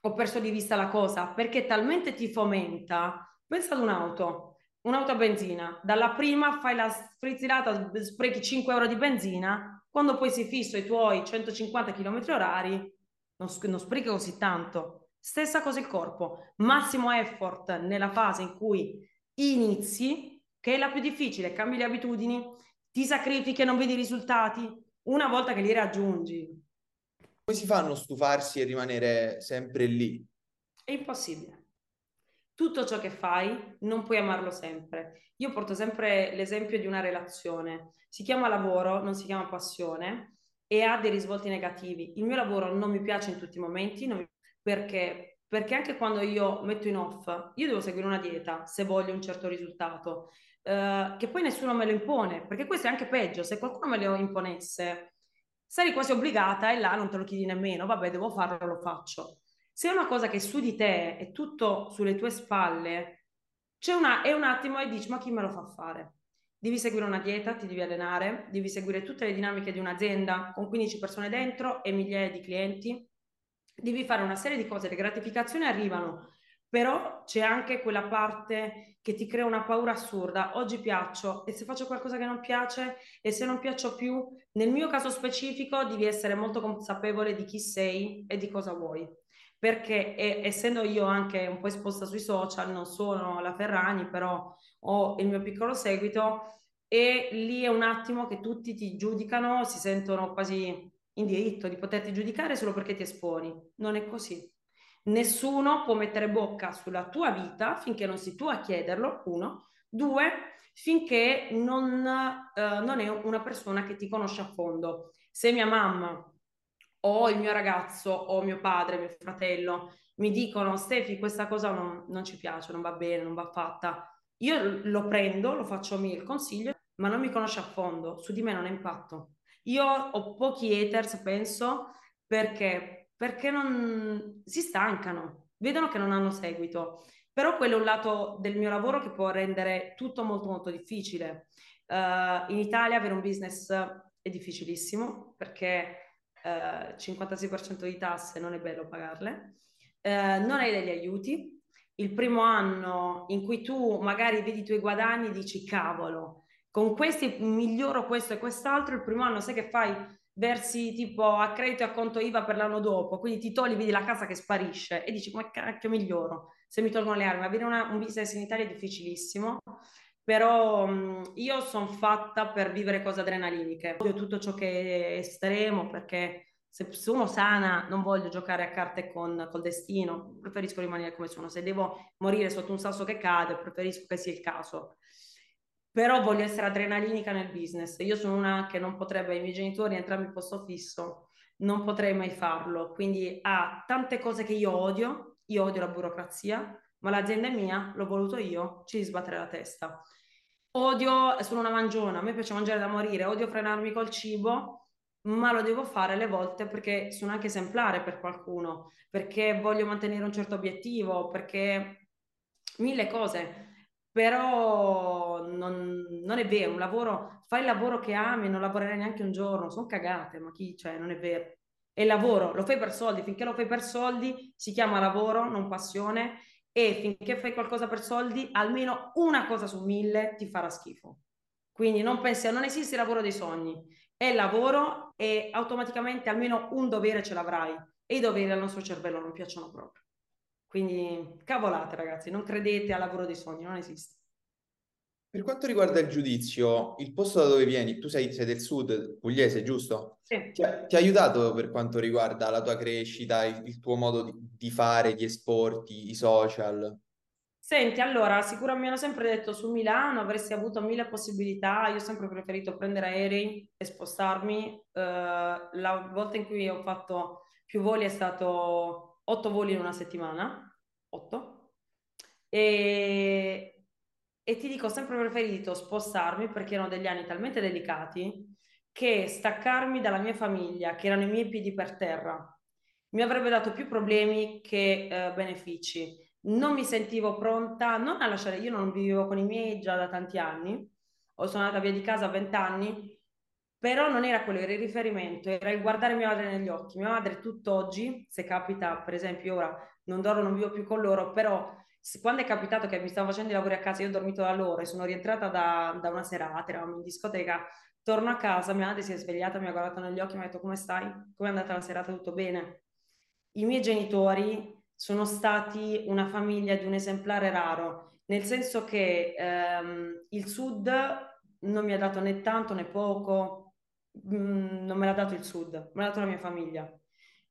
ho perso di vista la cosa perché talmente ti fomenta, pensa ad un'auto, un'auto a benzina, dalla prima fai la frizzilata, sprechi 5 euro di benzina, quando poi si fisso i tuoi 150 km orari, non, non sprechi così tanto. Stessa cosa il corpo, massimo effort nella fase in cui inizi, che è la più difficile, cambi le abitudini, ti sacrifichi e non vedi i risultati, una volta che li raggiungi. Come si fa a non stufarsi e rimanere sempre lì? È impossibile. Tutto ciò che fai non puoi amarlo sempre. Io porto sempre l'esempio di una relazione. Si chiama lavoro, non si chiama passione e ha dei risvolti negativi. Il mio lavoro non mi piace in tutti i momenti, mi... perché? Perché anche quando io metto in off, io devo seguire una dieta se voglio un certo risultato, eh, che poi nessuno me lo impone, perché questo è anche peggio, se qualcuno me lo imponesse, sarei quasi obbligata e là non te lo chiedi nemmeno, vabbè, devo farlo, lo faccio. Se è una cosa che su di te, è tutto sulle tue spalle, c'è una, è un attimo e dici, ma chi me lo fa fare? Devi seguire una dieta, ti devi allenare, devi seguire tutte le dinamiche di un'azienda con 15 persone dentro e migliaia di clienti. Devi fare una serie di cose, le gratificazioni arrivano, però c'è anche quella parte che ti crea una paura assurda. Oggi piaccio e se faccio qualcosa che non piace e se non piaccio più, nel mio caso specifico devi essere molto consapevole di chi sei e di cosa vuoi. Perché e, essendo io anche un po' esposta sui social, non sono la Ferragni, però ho il mio piccolo seguito e lì è un attimo che tutti ti giudicano, si sentono quasi in diritto di poterti giudicare solo perché ti esponi. Non è così. Nessuno può mettere bocca sulla tua vita finché non sei tu a chiederlo, uno. Due, finché non, uh, non è una persona che ti conosce a fondo. Se mia mamma o il mio ragazzo o mio padre, mio fratello mi dicono Stefi questa cosa non, non ci piace, non va bene, non va fatta, io lo prendo, lo faccio mio il consiglio, ma non mi conosce a fondo, su di me non ha impatto. Io ho pochi haters, penso, perché, perché non si stancano, vedono che non hanno seguito. Però quello è un lato del mio lavoro che può rendere tutto molto molto difficile. Uh, in Italia avere un business è difficilissimo perché eh, 56% di tasse non è bello pagarle, uh, non hai degli aiuti, il primo anno in cui tu magari vedi i tuoi guadagni e dici cavolo, con questi miglioro questo e quest'altro, il primo anno sai che fai? Versi tipo a credito e a conto IVA per l'anno dopo, quindi ti togli, vedi la casa che sparisce e dici come cacchio miglioro. Se mi tolgono le armi. Avere una, un business in Italia è difficilissimo, però mh, io sono fatta per vivere cose adrenaliniche. Odio tutto ciò che è estremo perché se sono sana non voglio giocare a carte con col destino, preferisco rimanere come sono. Se devo morire sotto un sasso che cade, preferisco che sia il caso. Però voglio essere adrenalinica nel business. Io sono una che non potrebbe, i miei genitori entrambi in posto fisso, non potrei mai farlo. Quindi ha tante cose che io odio, io odio la burocrazia, ma l'azienda è mia, l'ho voluto io, ci sbattere la testa. Odio, sono una mangiona, a me piace mangiare da morire, odio frenarmi col cibo, ma lo devo fare alle volte perché sono anche esemplare per qualcuno, perché voglio mantenere un certo obiettivo, perché mille cose. Però non, non, è vero, un lavoro, fai il lavoro che ami e non lavorerai neanche un giorno, sono cagate, ma chi, cioè, non è vero. È lavoro, lo fai per soldi, finché lo fai per soldi si chiama lavoro, non passione, e finché fai qualcosa per soldi, almeno una cosa su mille ti farà schifo. Quindi non pensi, non esiste il lavoro dei sogni, è lavoro e automaticamente almeno un dovere ce l'avrai e i doveri al nostro cervello non piacciono proprio. Quindi cavolate ragazzi, non credete al lavoro dei sogni, non esiste. Per quanto riguarda il giudizio, il posto da dove vieni, tu sei, sei del sud, pugliese, giusto? Sì. Ti ha, ti ha, aiutato per quanto riguarda la tua crescita, il, il tuo modo di, di, fare, di esporti, i social? Senti, allora, sicuramente mi hanno sempre detto su Milano avresti avuto mille possibilità, io ho sempre preferito prendere aerei e spostarmi. Uh, la volta in cui ho fatto più voli è stato otto voli in una settimana, otto. E, e ti dico, ho sempre preferito spostarmi perché erano degli anni talmente delicati che staccarmi dalla mia famiglia, che erano i miei piedi per terra, mi avrebbe dato più problemi che eh, benefici. Non mi sentivo pronta, non a lasciare, io non vivevo con i miei già da tanti anni, o sono andata via di casa a vent'anni, però non era quello, era il riferimento, era il guardare mia madre negli occhi. Mia madre tutt'oggi, se capita, per esempio ora non dormo, non vivo più con loro, però quando è capitato che mi stavo facendo i lavori a casa, io ho dormito da loro e sono rientrata da, da una serata, eravamo in discoteca, torno a casa, mia madre si è svegliata, mi ha guardato negli occhi e mi ha detto come stai? Come è andata la serata? Tutto bene? I miei genitori sono stati una famiglia di un esemplare raro, nel senso che ehm, il sud non mi ha dato né tanto né poco, mh, mm, non me l'ha dato il sud, me l'ha dato la mia famiglia.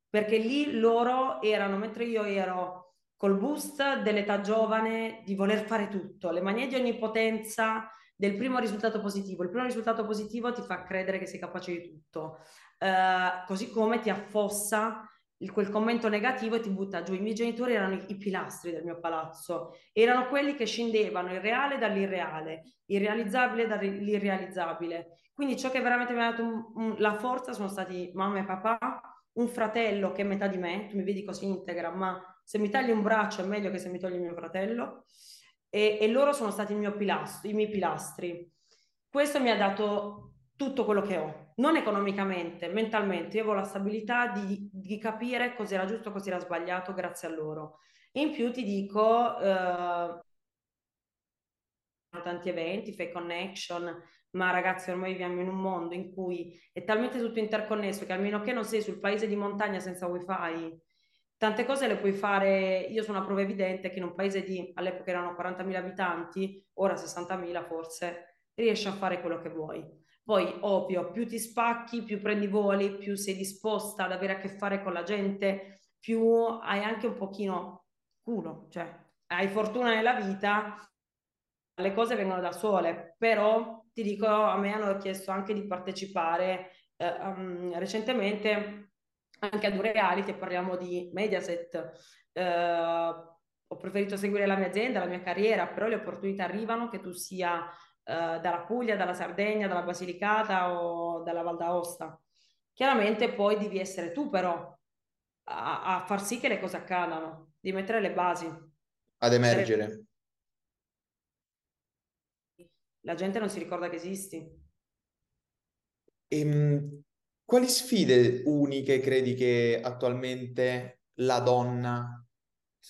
Perché lì loro erano, mentre io ero col boost dell'età giovane di voler fare tutto, le manie di onnipotenza del primo risultato positivo. Il primo risultato positivo ti fa credere che sei capace di tutto, uh, così come ti affossa il, quel commento negativo e ti butta giù. I miei genitori erano i, i, pilastri del mio palazzo, erano quelli che scendevano il reale dall'irreale, il realizzabile dall'irrealizzabile. Quindi ciò che veramente mi ha dato un, un, la forza sono stati mamma e papà, un fratello che è metà di me, tu mi vedi così integra, ma se mi tagli un braccio è meglio che se mi togli mio fratello, e, e loro sono stati pilastro, i miei pilastri. Questo mi ha dato tutto quello che ho, non economicamente, mentalmente. Io avevo la stabilità di, di capire cos'era giusto, cos'era sbagliato grazie a loro. In più ti dico, eh, tanti eventi, fai connection, ma ragazzi ormai viviamo in un mondo in cui è talmente tutto interconnesso che almeno che non sei sul paese di montagna senza wifi, tante cose le puoi fare, io sono una prova evidente che in un paese di, all'epoca erano 40.000 abitanti, ora 60.000 forse, riesci a fare quello che vuoi. Poi, ovvio, più ti spacchi, più prendi voli, più sei disposta ad avere a che fare con la gente, più hai anche un pochino culo, cioè hai fortuna nella vita, le cose vengono da sole, però ti dico, a me hanno chiesto anche di partecipare eh, um, recentemente anche ad un reality, parliamo di Mediaset. Eh, ho preferito seguire la mia azienda, la mia carriera, però le opportunità arrivano che tu sia eh, dalla Puglia, dalla Sardegna, dalla Basilicata o dalla Val d'Aosta. Chiaramente poi devi essere tu però a, a far sì che le cose accadano, di mettere le basi. Ad emergere. La gente non si ricorda che esisti. Ehm, quali sfide uniche credi che attualmente la donna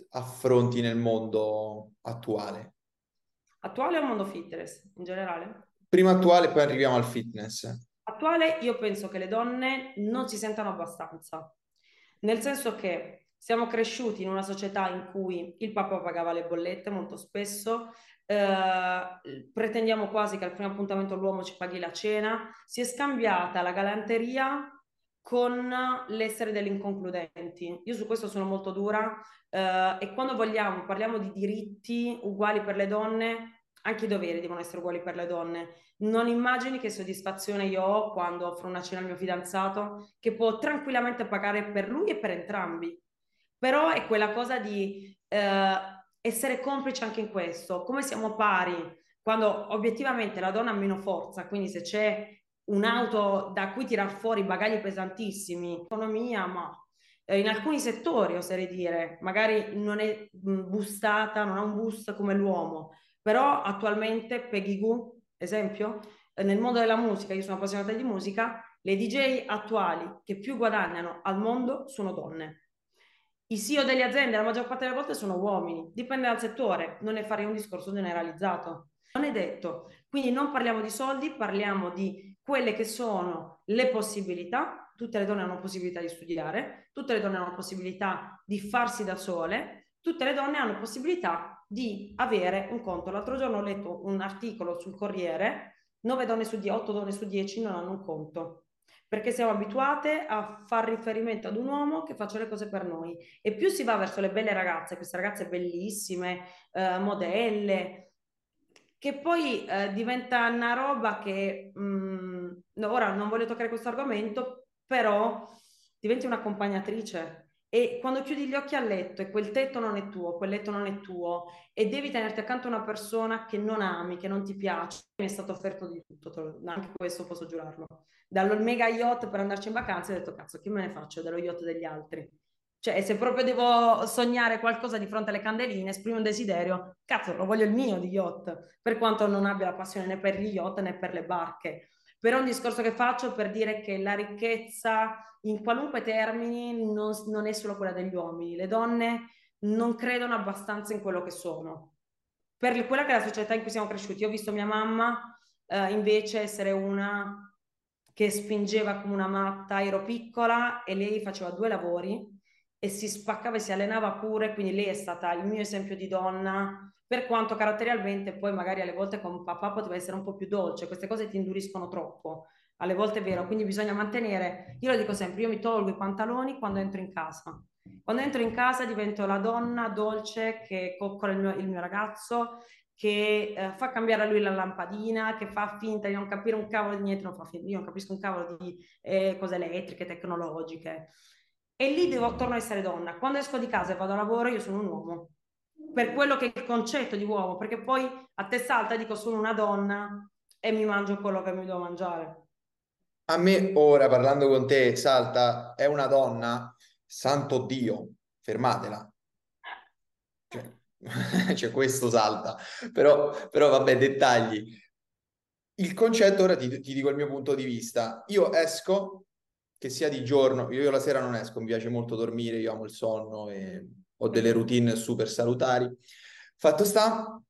affronti nel mondo attuale? Attuale o mondo fitness in generale? Prima attuale, poi arriviamo al fitness. Attuale, io penso che le donne non si sentano abbastanza, nel senso che siamo cresciuti in una società in cui il papà pagava le bollette molto spesso, eh, pretendiamo quasi che al primo appuntamento l'uomo ci paghi la cena, si è scambiata la galanteria con l'essere delle inconcludenti. Io su questo sono molto dura eh, e quando vogliamo, parliamo di diritti uguali per le donne, anche i doveri devono essere uguali per le donne. Non immagini che soddisfazione io ho quando offro una cena al mio fidanzato che può tranquillamente pagare per lui e per entrambi. Però è quella cosa di eh, essere complice anche in questo, come siamo pari, quando obiettivamente la donna ha meno forza, quindi se c'è un'auto da cui tirar fuori bagagli pesantissimi, economia, ma eh, in alcuni settori, oserei dire, magari non è boostata, non ha un boost come l'uomo, però attualmente Peggy Goo, esempio, eh, nel mondo della musica, io sono appassionata di musica, le DJ attuali che più guadagnano al mondo sono donne. I CEO delle aziende la maggior parte delle volte sono uomini, dipende dal settore, non ne farei un discorso generalizzato. Non è detto. Quindi non parliamo di soldi, parliamo di quelle che sono le possibilità. Tutte le donne hanno possibilità di studiare, tutte le donne hanno possibilità di farsi da sole, tutte le donne hanno possibilità di avere un conto. L'altro giorno ho letto un articolo sul Corriere, 9 donne su 10, 8 donne su 10 non hanno un conto perché siamo abituate a far riferimento ad un uomo che faccia le cose per noi. E più si va verso le belle ragazze, queste ragazze bellissime, eh, modelle, che poi eh, diventa una roba che, mh, mm, ora non voglio toccare questo argomento, però diventi un'accompagnatrice e quando chiudi gli occhi a letto e quel tetto non è tuo, quel letto non è tuo e devi tenerti accanto una persona che non ami, che non ti piace, mi è stato offerto di tutto, anche questo posso giurarlo. Dallo mega yacht per andarci in vacanza ho detto cazzo che me ne faccio dello yacht degli altri. Cioè, se proprio devo sognare qualcosa di fronte alle candeline, esprimo un desiderio, cazzo, lo voglio il mio di yacht, per quanto non abbia la passione né per gli yacht né per le barche. Però è un discorso che faccio per dire che la ricchezza in qualunque termini non, non è solo quella degli uomini. Le donne non credono abbastanza in quello che sono. Per quella che è la società in cui siamo cresciuti. Io ho visto mia mamma eh, invece essere una che spingeva come una matta, ero piccola e lei faceva due lavori e si spaccava e si allenava pure, quindi lei è stata il mio esempio di donna, per quanto caratterialmente poi magari alle volte con papà poteva essere un po' più dolce, queste cose ti induriscono troppo, alle volte è vero, quindi bisogna mantenere, io lo dico sempre, io mi tolgo i pantaloni quando entro in casa, quando entro in casa divento la donna dolce che coccola il mio, il mio ragazzo, che eh, fa cambiare a lui la lampadina, che fa finta di non capire un cavolo di niente, non fa finta, io non capisco un cavolo di eh, cose elettriche, tecnologiche. E lì devo, torno a essere donna. Quando esco di casa e vado a lavoro, io sono un uomo. Per quello che è il concetto di uomo, perché poi a testa alta dico sono una donna e mi mangio quello che mi devo mangiare. A me ora, parlando con te, salta, è una donna, santo Dio, fermatela. Cioè, cioè questo salta, però, però vabbè, dettagli. Il concetto, ora ti, ti, dico il mio punto di vista. Io esco, che sia di giorno, io la sera non esco, mi piace molto dormire, io amo il sonno e ho delle routine super salutari. Fatto sta,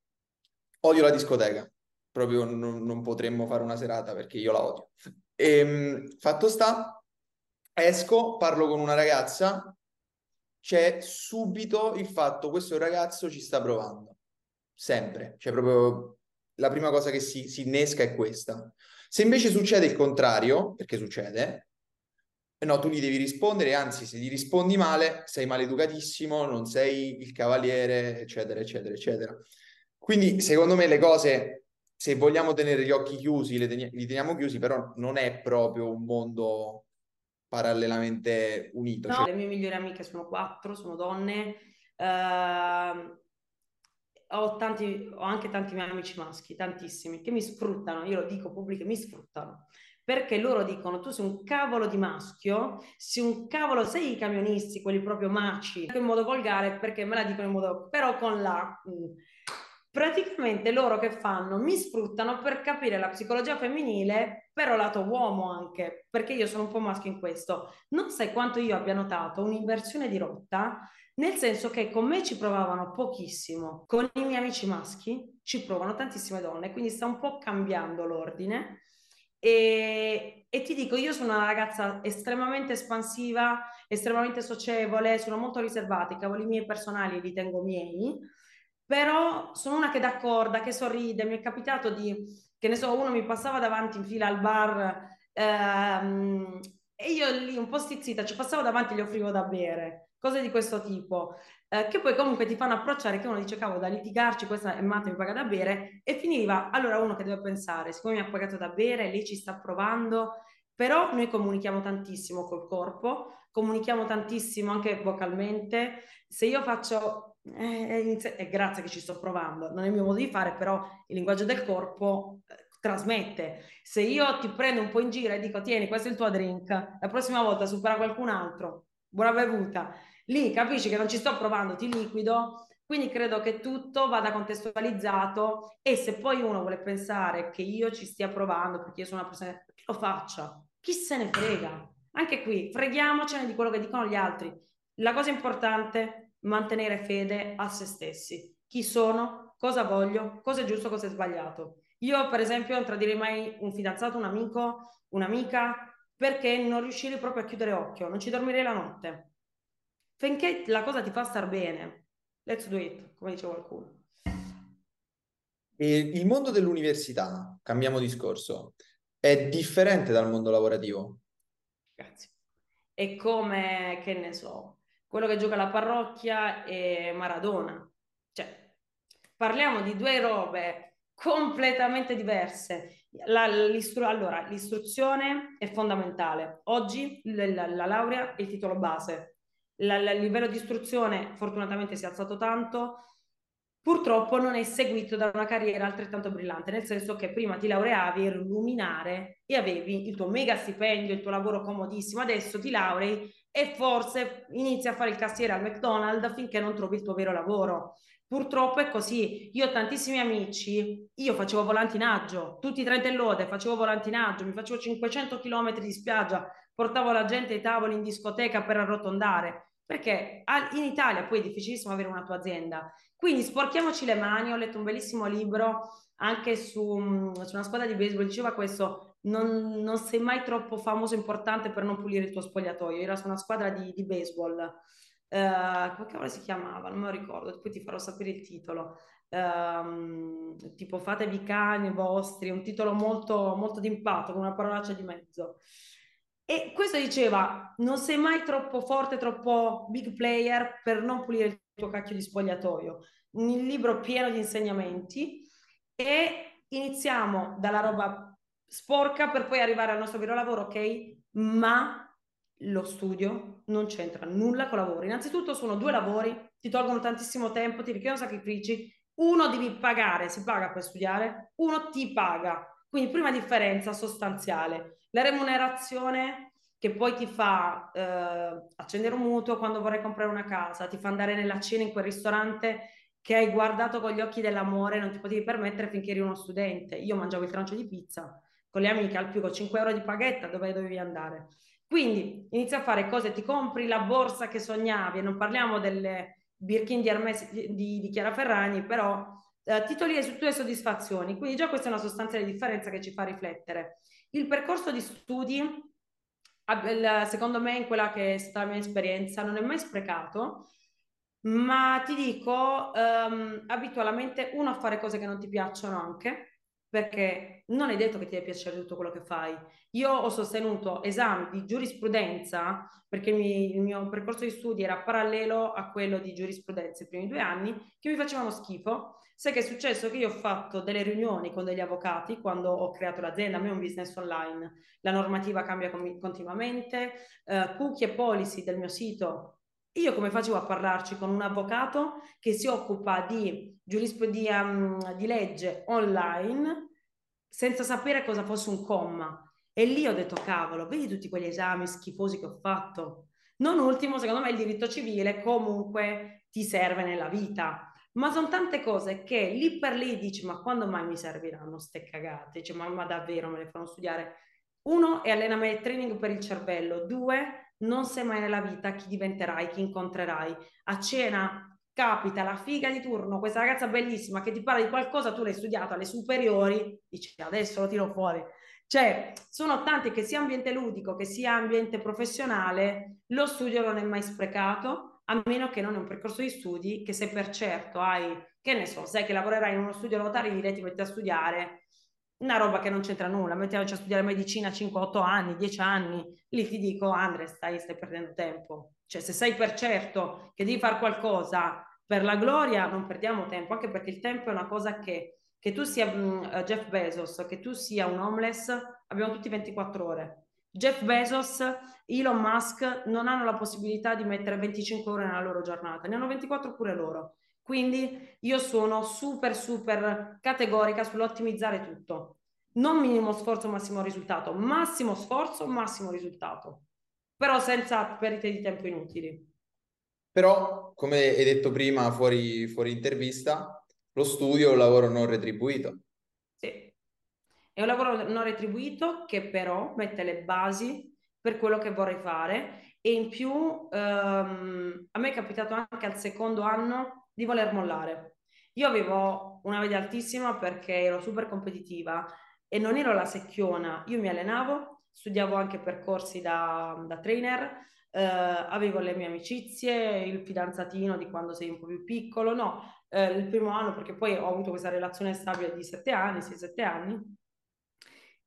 odio la discoteca, proprio non, non potremmo fare una serata perché io la odio. E, ehm, fatto sta, esco, parlo con una ragazza c'è subito il fatto questo ragazzo ci sta provando, sempre, cioè proprio la prima cosa che si, si innesca è questa. Se invece succede il contrario, perché succede, no, tu gli devi rispondere, anzi se gli rispondi male sei maleducatissimo, non sei il cavaliere, eccetera, eccetera, eccetera. Quindi secondo me le cose, se vogliamo tenere gli occhi chiusi, li teniamo chiusi, però non è proprio un mondo parallelamente unito. No, cioè... le mie migliori amiche sono quattro, sono donne. Uh, ho, tanti, ho anche tanti miei amici maschi, tantissimi, che mi sfruttano, io lo dico pubblico, mi sfruttano. Perché loro dicono, tu sei un cavolo di maschio, sei un cavolo, sei i camionisti, quelli proprio maci, in modo volgare, perché me la dicono in modo, però con la... Praticamente loro che fanno? Mi sfruttano per capire la psicologia femminile, però lato uomo anche, perché io sono un po' maschio in questo. Non sai quanto io abbia notato un'inversione di rotta, nel senso che con me ci provavano pochissimo, con i miei amici maschi ci provano tantissime donne, quindi sta un po' cambiando l'ordine. E, e, ti dico, io sono una ragazza estremamente espansiva, estremamente socievole, sono molto riservata, i cavoli miei personali li tengo miei, però sono una che d'accordo, che sorride, mi è capitato di, che ne so, uno mi passava davanti in fila al bar ehm, e io lì un po' stizzita, ci passavo davanti e gli offrivo da bere, cose di questo tipo, eh, che poi comunque ti fanno approcciare che uno dice cavolo da litigarci, questa è matta mi paga da bere e finiva, allora uno che deve pensare, siccome mi ha pagato da bere, lei ci sta provando, però noi comunichiamo tantissimo col corpo, comunichiamo tantissimo anche vocalmente, se io faccio eh, eh, grazie che ci sto provando, non è il mio modo di fare, però il linguaggio del corpo eh, trasmette. Se io ti prendo un po' in giro e dico tieni, questo è il tuo drink, la prossima volta supera qualcun altro, buona bevuta, lì capisci che non ci sto provando, ti liquido. Quindi credo che tutto vada contestualizzato e se poi uno vuole pensare che io ci stia provando perché io sono una persona, lo faccia, chi se ne frega. Anche qui, freghiamocene di quello che dicono gli altri. La cosa importante mantenere fede a se stessi. Chi sono, cosa voglio, cosa è giusto, cosa è sbagliato. Io, per esempio, non tradirei mai un fidanzato, un amico, un'amica, perché non riuscirei proprio a chiudere occhio, non ci dormirei la notte. Finché la cosa ti fa star bene, let's do it, come dice qualcuno. E il mondo dell'università, cambiamo discorso, è differente dal mondo lavorativo? Grazie. È come, che ne so, quello che gioca la parrocchia è Maradona. Cioè, parliamo di due robe completamente diverse. La, l'istru- allora, l'istruzione è fondamentale. Oggi la, la laurea è il titolo base. Il livello di istruzione fortunatamente si è alzato tanto, purtroppo non è seguito da una carriera altrettanto brillante, nel senso che prima ti laureavi, eri un luminare e avevi il tuo mega stipendio, il tuo lavoro comodissimo, adesso ti laurei e forse inizi a fare il cassiere al McDonald's finché non trovi il tuo vero lavoro. Purtroppo è così. Io ho tantissimi amici, io facevo volantinaggio, tutti i trentellode facevo volantinaggio, mi facevo 500 km di spiaggia, portavo la gente ai tavoli in discoteca per arrotondare, perché in Italia poi è difficilissimo avere una tua azienda. Quindi sporchiamoci le mani, ho letto un bellissimo libro anche su, su una squadra di baseball, diceva questo, non, non, sei mai troppo famoso e importante per non pulire il tuo spogliatoio. Era su una squadra di, di baseball. Uh, come cavolo si chiamava? Non me lo ricordo, poi ti farò sapere il titolo. Uh, tipo fatevi cani vostri, un titolo molto, molto d'impatto, con una parolaccia di mezzo. E questo diceva: non sei mai troppo forte, troppo big player per non pulire il tuo cacchio di spogliatoio. Un libro pieno di insegnamenti e iniziamo dalla roba sporca per poi arrivare al nostro vero lavoro, ok? Ma lo studio non c'entra nulla con lavoro. Innanzitutto sono due lavori, ti tolgono tantissimo tempo, ti richiedono sacrifici. Uno devi pagare, si paga per studiare, uno ti paga. Quindi prima differenza sostanziale. La remunerazione che poi ti fa eh, accendere un mutuo quando vorrai comprare una casa, ti fa andare nella cena in quel ristorante che hai guardato con gli occhi dell'amore, non ti potevi permettere finché eri uno studente. Io mangiavo il trancio di pizza con le amiche al più con 5 euro di paghetta, dove dovevi andare? Quindi inizia a fare cose, ti compri la borsa che sognavi, e non parliamo delle Birkin di Hermes di, di Chiara Ferragni, però eh, ti toglie su tue soddisfazioni. Quindi già questa è una sostanziale differenza che ci fa riflettere. Il percorso di studi, secondo me, in quella che è stata la mia esperienza, non è mai sprecato, ma ti dico, um, abitualmente uno a fare cose che non ti piacciono anche, perché non è detto che ti deve piacere tutto quello che fai. Io ho sostenuto esami di giurisprudenza perché mi, il mio percorso di studi era parallelo a quello di giurisprudenza i primi due anni, che mi facevano schifo. Sai che è successo che io ho fatto delle riunioni con degli avvocati quando ho creato l'azienda, a me è un business online, la normativa cambia continuamente, uh, cookie e policy del mio sito io come facevo a parlarci con un avvocato che si occupa di, di, um, di legge online senza sapere cosa fosse un comma? E lì ho detto, cavolo, vedi tutti quegli esami schifosi che ho fatto. Non ultimo, secondo me il diritto civile comunque ti serve nella vita. Ma sono tante cose che lì per lì dici, ma quando mai mi serviranno ste cagate? Cioè, ma, ma davvero me le fanno studiare? Uno è allenamento e training per il cervello. Due, non sai mai nella vita chi diventerai, chi incontrerai. A cena capita la figa di turno, questa ragazza bellissima che ti parla di qualcosa, tu l'hai studiato alle superiori, dici adesso lo tiro fuori. Cioè, sono tanti che sia ambiente ludico che sia ambiente professionale, lo studio non è mai sprecato, a meno che non è un percorso di studi che se per certo hai, che ne so, sai che lavorerai in uno studio notarile, ti metti a studiare una roba che non c'entra nulla, mettiamoci a studiare medicina 5-8 anni, 10 anni, lì ti dico Andre stai, stai perdendo tempo, cioè se sai per certo che devi fare qualcosa per la gloria non perdiamo tempo, anche perché il tempo è una cosa che, che tu sia uh, Jeff Bezos, che tu sia un homeless, abbiamo tutti 24 ore. Jeff Bezos, Elon Musk non hanno la possibilità di mettere 25 ore nella loro giornata, ne hanno 24 pure loro. Quindi io sono super, super categorica sull'ottimizzare tutto. Non minimo sforzo, massimo risultato. Massimo sforzo, massimo risultato. Però senza perdite di tempo inutili. Però, come hai detto prima, fuori, fuori intervista, lo studio è un lavoro non retribuito. Sì, è un lavoro non retribuito che però mette le basi per quello che vorrei fare e in più ehm, a me è capitato anche al secondo anno di voler mollare. Io avevo una media altissima perché ero super competitiva e non ero la secchiona, io mi allenavo, studiavo anche percorsi da, da trainer, eh, avevo le mie amicizie, il fidanzatino di quando sei un po' più piccolo, no, eh, il primo anno perché poi ho avuto questa relazione stabile di sette anni, sei sette anni.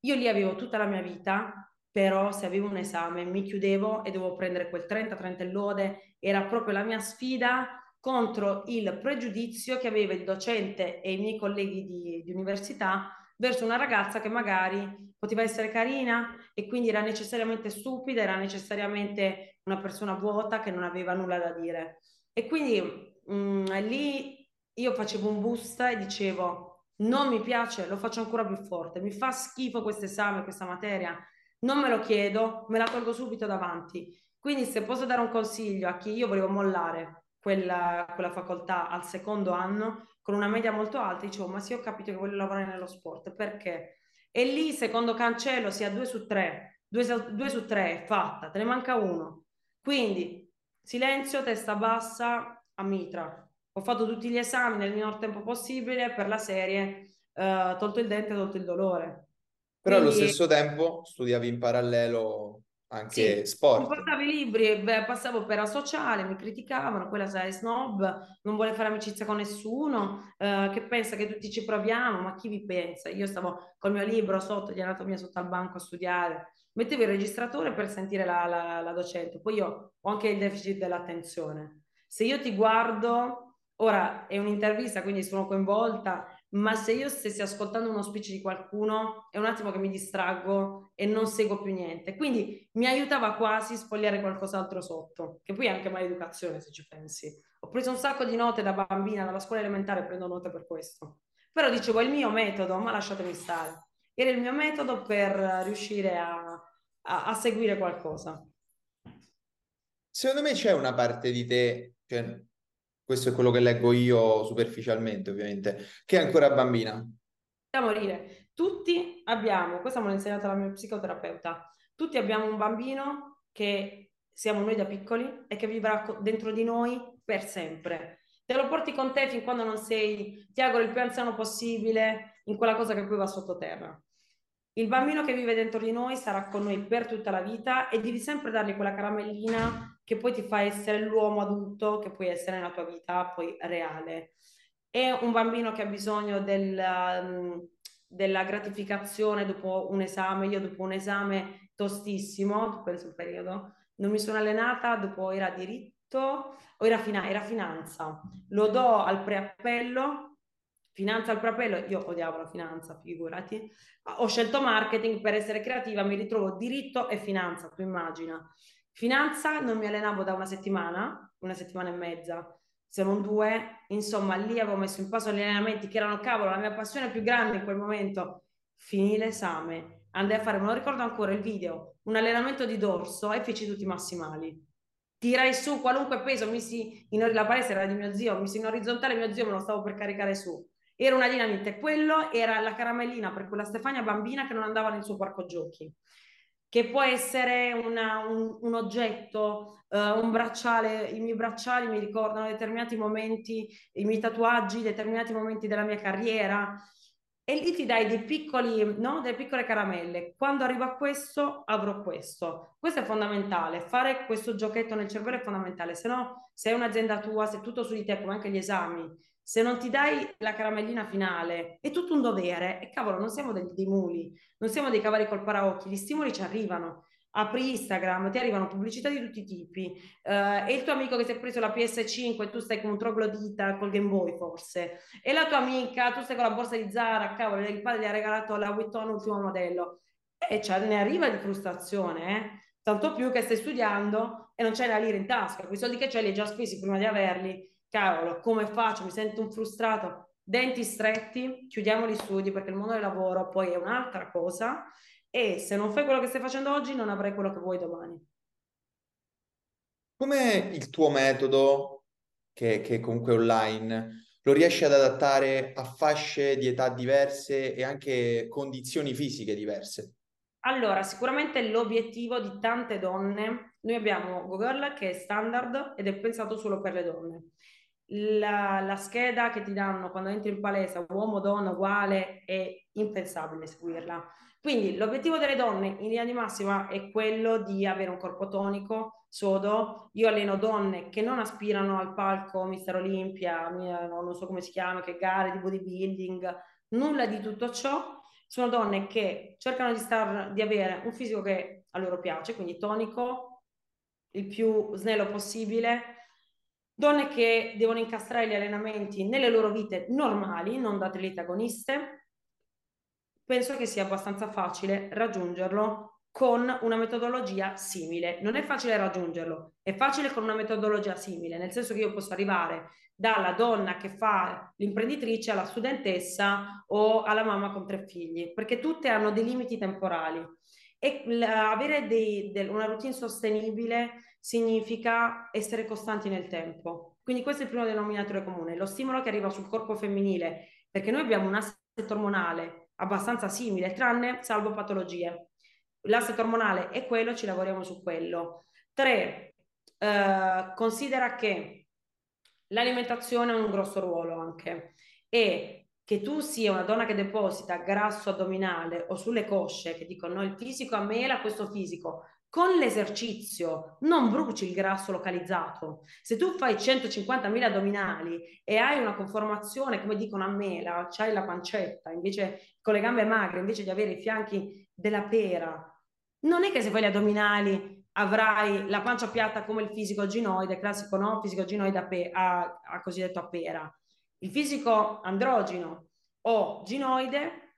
Io lì avevo tutta la mia vita, però se avevo un esame mi chiudevo e dovevo prendere quel 30-30 lode, era proprio la mia sfida contro il pregiudizio che aveva il docente e i miei colleghi di, di università verso una ragazza che magari poteva essere carina e quindi era necessariamente stupida, era necessariamente una persona vuota che non aveva nulla da dire. E quindi mh, mm, lì io facevo un boost e dicevo non mi piace, lo faccio ancora più forte, mi fa schifo questo esame, questa materia, non me lo chiedo, me la tolgo subito davanti. Quindi se posso dare un consiglio a chi io volevo mollare quella, quella facoltà al secondo anno con una media molto alta, dicevo ma sì ho capito che voglio lavorare nello sport, perché? E lì secondo cancello sia due su tre, due su, due su tre, fatta, te ne manca uno. Quindi silenzio, testa bassa, a mitra. Ho fatto tutti gli esami nel minor tempo possibile per la serie, eh, tolto il dente, tolto il dolore. Però allo Quindi- stesso tempo studiavi in parallelo anche sport. Non portavo i libri, beh, passavo per asociale, mi criticavano, quella sai, snob, non vuole fare amicizia con nessuno, eh, che pensa che tutti ci proviamo, ma chi vi pensa? Io stavo col mio libro sotto di anatomia sotto al banco a studiare, mettevo il registratore per sentire la, la- la docente, poi io ho anche il deficit dell'attenzione. Se io ti guardo, ora è un'intervista, quindi sono coinvolta, ma se io stessi ascoltando uno speech di qualcuno, è un attimo che mi distraggo e non seguo più niente. Quindi mi aiutava quasi a sfogliare qualcos'altro sotto, che poi è anche maleducazione se ci pensi. Ho preso un sacco di note da bambina, dalla scuola elementare prendo note per questo. Però dicevo, è il mio metodo, ma lasciatemi stare. Era il mio metodo per riuscire a, a- a seguire qualcosa. Secondo me c'è una parte di te, cioè, questo è quello che leggo io superficialmente, ovviamente, che è ancora bambina. Da morire. Tutti abbiamo, questo me l'ha insegnato la mia psicoterapeuta, tutti abbiamo un bambino che siamo noi da piccoli e che vivrà dentro di noi per sempre. Te lo porti con te fin quando non sei, ti auguro, il più anziano possibile in quella cosa che poi va sottoterra. Il bambino che vive dentro di noi sarà con noi per tutta la vita e devi sempre dargli quella caramellina che poi ti fa essere l'uomo adulto che puoi essere nella tua vita poi reale. È un bambino che ha bisogno del, um, della gratificazione dopo un esame. Io dopo un esame tostissimo, penso il periodo, non mi sono allenata, dopo era diritto o era, fina- era finanza. Lo do al preappello, finanza al preappello, io odiavo la finanza, figurati. Ho scelto marketing per essere creativa, mi ritrovo diritto e finanza, tu immagina. Finanza non mi allenavo da una settimana, una settimana e mezza, se non due, insomma lì avevo messo in passo gli allenamenti che erano cavolo la mia passione più grande in quel momento. Finì l'esame, andai a fare, me lo ricordo ancora il video, un allenamento di dorso e feci tutti i massimali. Tirai su qualunque peso, misi in, la palestra era di mio zio, misi in orizzontale, mio zio me lo stavo per caricare su. Era una dinamite, quello era la caramellina per quella Stefania bambina che non andava nel suo parco giochi che può essere una, un, un, oggetto, uh, un bracciale, i miei bracciali mi ricordano determinati momenti, i miei tatuaggi, determinati momenti della mia carriera e lì ti dai dei piccoli, no? delle piccole caramelle. Quando arrivo a questo, avrò questo. Questo è fondamentale, fare questo giochetto nel cervello è fondamentale, se no se è un'azienda tua, se è tutto su di te, come anche gli esami, se non ti dai la caramellina finale, è tutto un dovere. E cavolo, non siamo dei, dei muli, non siamo dei cavalli col paraocchi, gli stimoli ci arrivano. Apri Instagram, ti arrivano pubblicità di tutti i tipi. Uh, e il tuo amico che si è preso la PS5 e tu stai con un troglodita col Game Boy, forse. E la tua amica, tu stai con la borsa di Zara, cavolo, il padre gli ha regalato la Vuitton ultimo modello. E cioè, ne arriva di frustrazione, eh? Tanto più che stai studiando e non c'hai la lira in tasca. Quei soldi che c'hai li hai già spesi prima di averli cavolo, come faccio? Mi sento un frustrato. Denti stretti, chiudiamo gli studi perché il mondo del lavoro poi è un'altra cosa e se non fai quello che stai facendo oggi non avrai quello che vuoi domani. Come il tuo metodo, che, che comunque è online, lo riesci ad adattare a fasce di età diverse e anche condizioni fisiche diverse? Allora, sicuramente l'obiettivo di tante donne, noi abbiamo Google che è standard ed è pensato solo per le donne la, la, scheda che ti danno quando entri in palestra, uomo, donna, uguale, è impensabile seguirla. Quindi l'obiettivo delle donne in linea di massima è quello di avere un corpo tonico, sodo. Io alleno donne che non aspirano al palco Mister Olympia, non so come si chiama, che gare di bodybuilding, nulla di tutto ciò. Sono donne che cercano di, star, di avere un fisico che a loro piace, quindi tonico, il più snello possibile, donne che devono incastrare gli allenamenti nelle loro vite normali, non da atlete agoniste, penso che sia abbastanza facile raggiungerlo con una metodologia simile. Non è facile raggiungerlo, è facile con una metodologia simile, nel senso che io posso arrivare dalla donna che fa l'imprenditrice alla studentessa o alla mamma con tre figli, perché tutte hanno dei limiti temporali. E avere dei- del- una routine sostenibile significa essere costanti nel tempo. Quindi questo è il primo denominatore comune, lo stimolo che arriva sul corpo femminile, perché noi abbiamo un assetto ormonale abbastanza simile, tranne salvo patologie. L'assetto ormonale è quello, ci lavoriamo su quello. Tre, eh, considera che l'alimentazione ha un grosso ruolo anche e che tu sia una donna che deposita grasso addominale o sulle cosce, che dicono no, il fisico a mela questo fisico, con l'esercizio non bruci il grasso localizzato. Se tu fai 150.000 addominali e hai una conformazione, come dicono a mela, c'hai la pancetta, invece con le gambe magre, invece di avere i fianchi della pera, non è che se fai gli addominali avrai la pancia piatta come il fisico ginoide, classico no, fisico ginoide a, pe- a, a cosiddetto a pera. Il fisico androgino o ginoide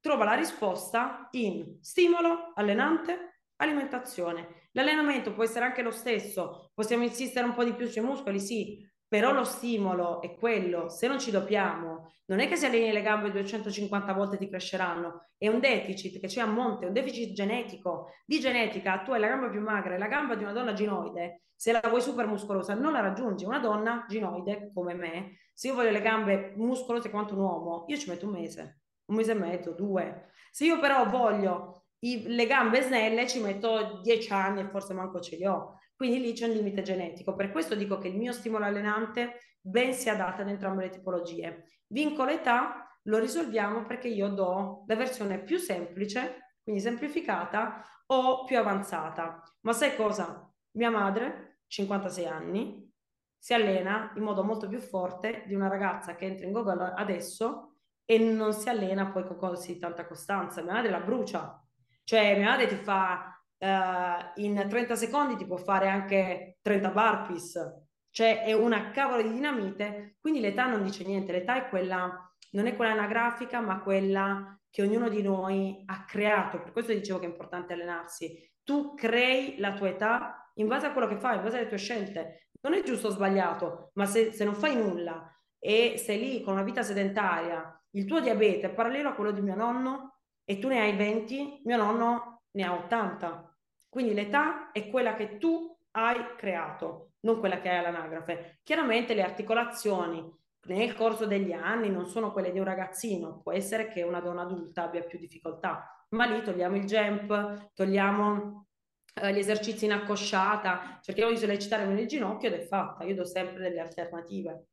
trova la risposta in stimolo allenante alimentazione. L'allenamento può essere anche lo stesso, possiamo insistere un po' di più sui muscoli, sì, però lo stimolo è quello, se non ci doppiamo, non è che se alleni le gambe 250 volte ti cresceranno, è un deficit che c'è a monte, un deficit genetico. Di genetica, tu hai la gamba più magra e la gamba di una donna ginoide, se la vuoi super muscolosa non la raggiungi. Una donna ginoide come me, se io voglio le gambe muscolose quanto un uomo, io ci metto un mese, un mese e mezzo, due. Se io però voglio i, le gambe snelle ci metto dieci anni e forse manco ce li ho. Quindi lì c'è un limite genetico. Per questo dico che il mio stimolo allenante ben si adatta ad entrambe le tipologie. Vinco l'età, lo risolviamo perché io do la versione più semplice, quindi semplificata, o più avanzata. Ma sai cosa? Mia madre, 56 anni, si allena in modo molto più forte di una ragazza che entra in Google adesso e non si allena poi con così tanta costanza. Mia madre la brucia, cioè, mia madre ti fa uh, in 30 secondi, ti può fare anche 30 burpees. Cioè, è una cavolo di dinamite. Quindi l'età non dice niente. L'età è quella, non è quella anagrafica, ma quella che ognuno di noi ha creato. Per questo dicevo che è importante allenarsi. Tu crei la tua età in base a quello che fai, in base alle tue scelte. Non è giusto o sbagliato, ma se, se non fai nulla e sei lì con una vita sedentaria, il tuo diabete è parallelo a quello di mio nonno, e tu ne hai 20, mio nonno ne ha 80. Quindi l'età è quella che tu hai creato, non quella che hai all'anagrafe. Chiaramente le articolazioni nel corso degli anni non sono quelle di un ragazzino, può essere che una donna adulta abbia più difficoltà, ma lì togliamo il jump, togliamo eh, gli esercizi in accosciata, cerchiamo di sollecitare il ginocchio ed è fatta. Io do sempre delle alternative.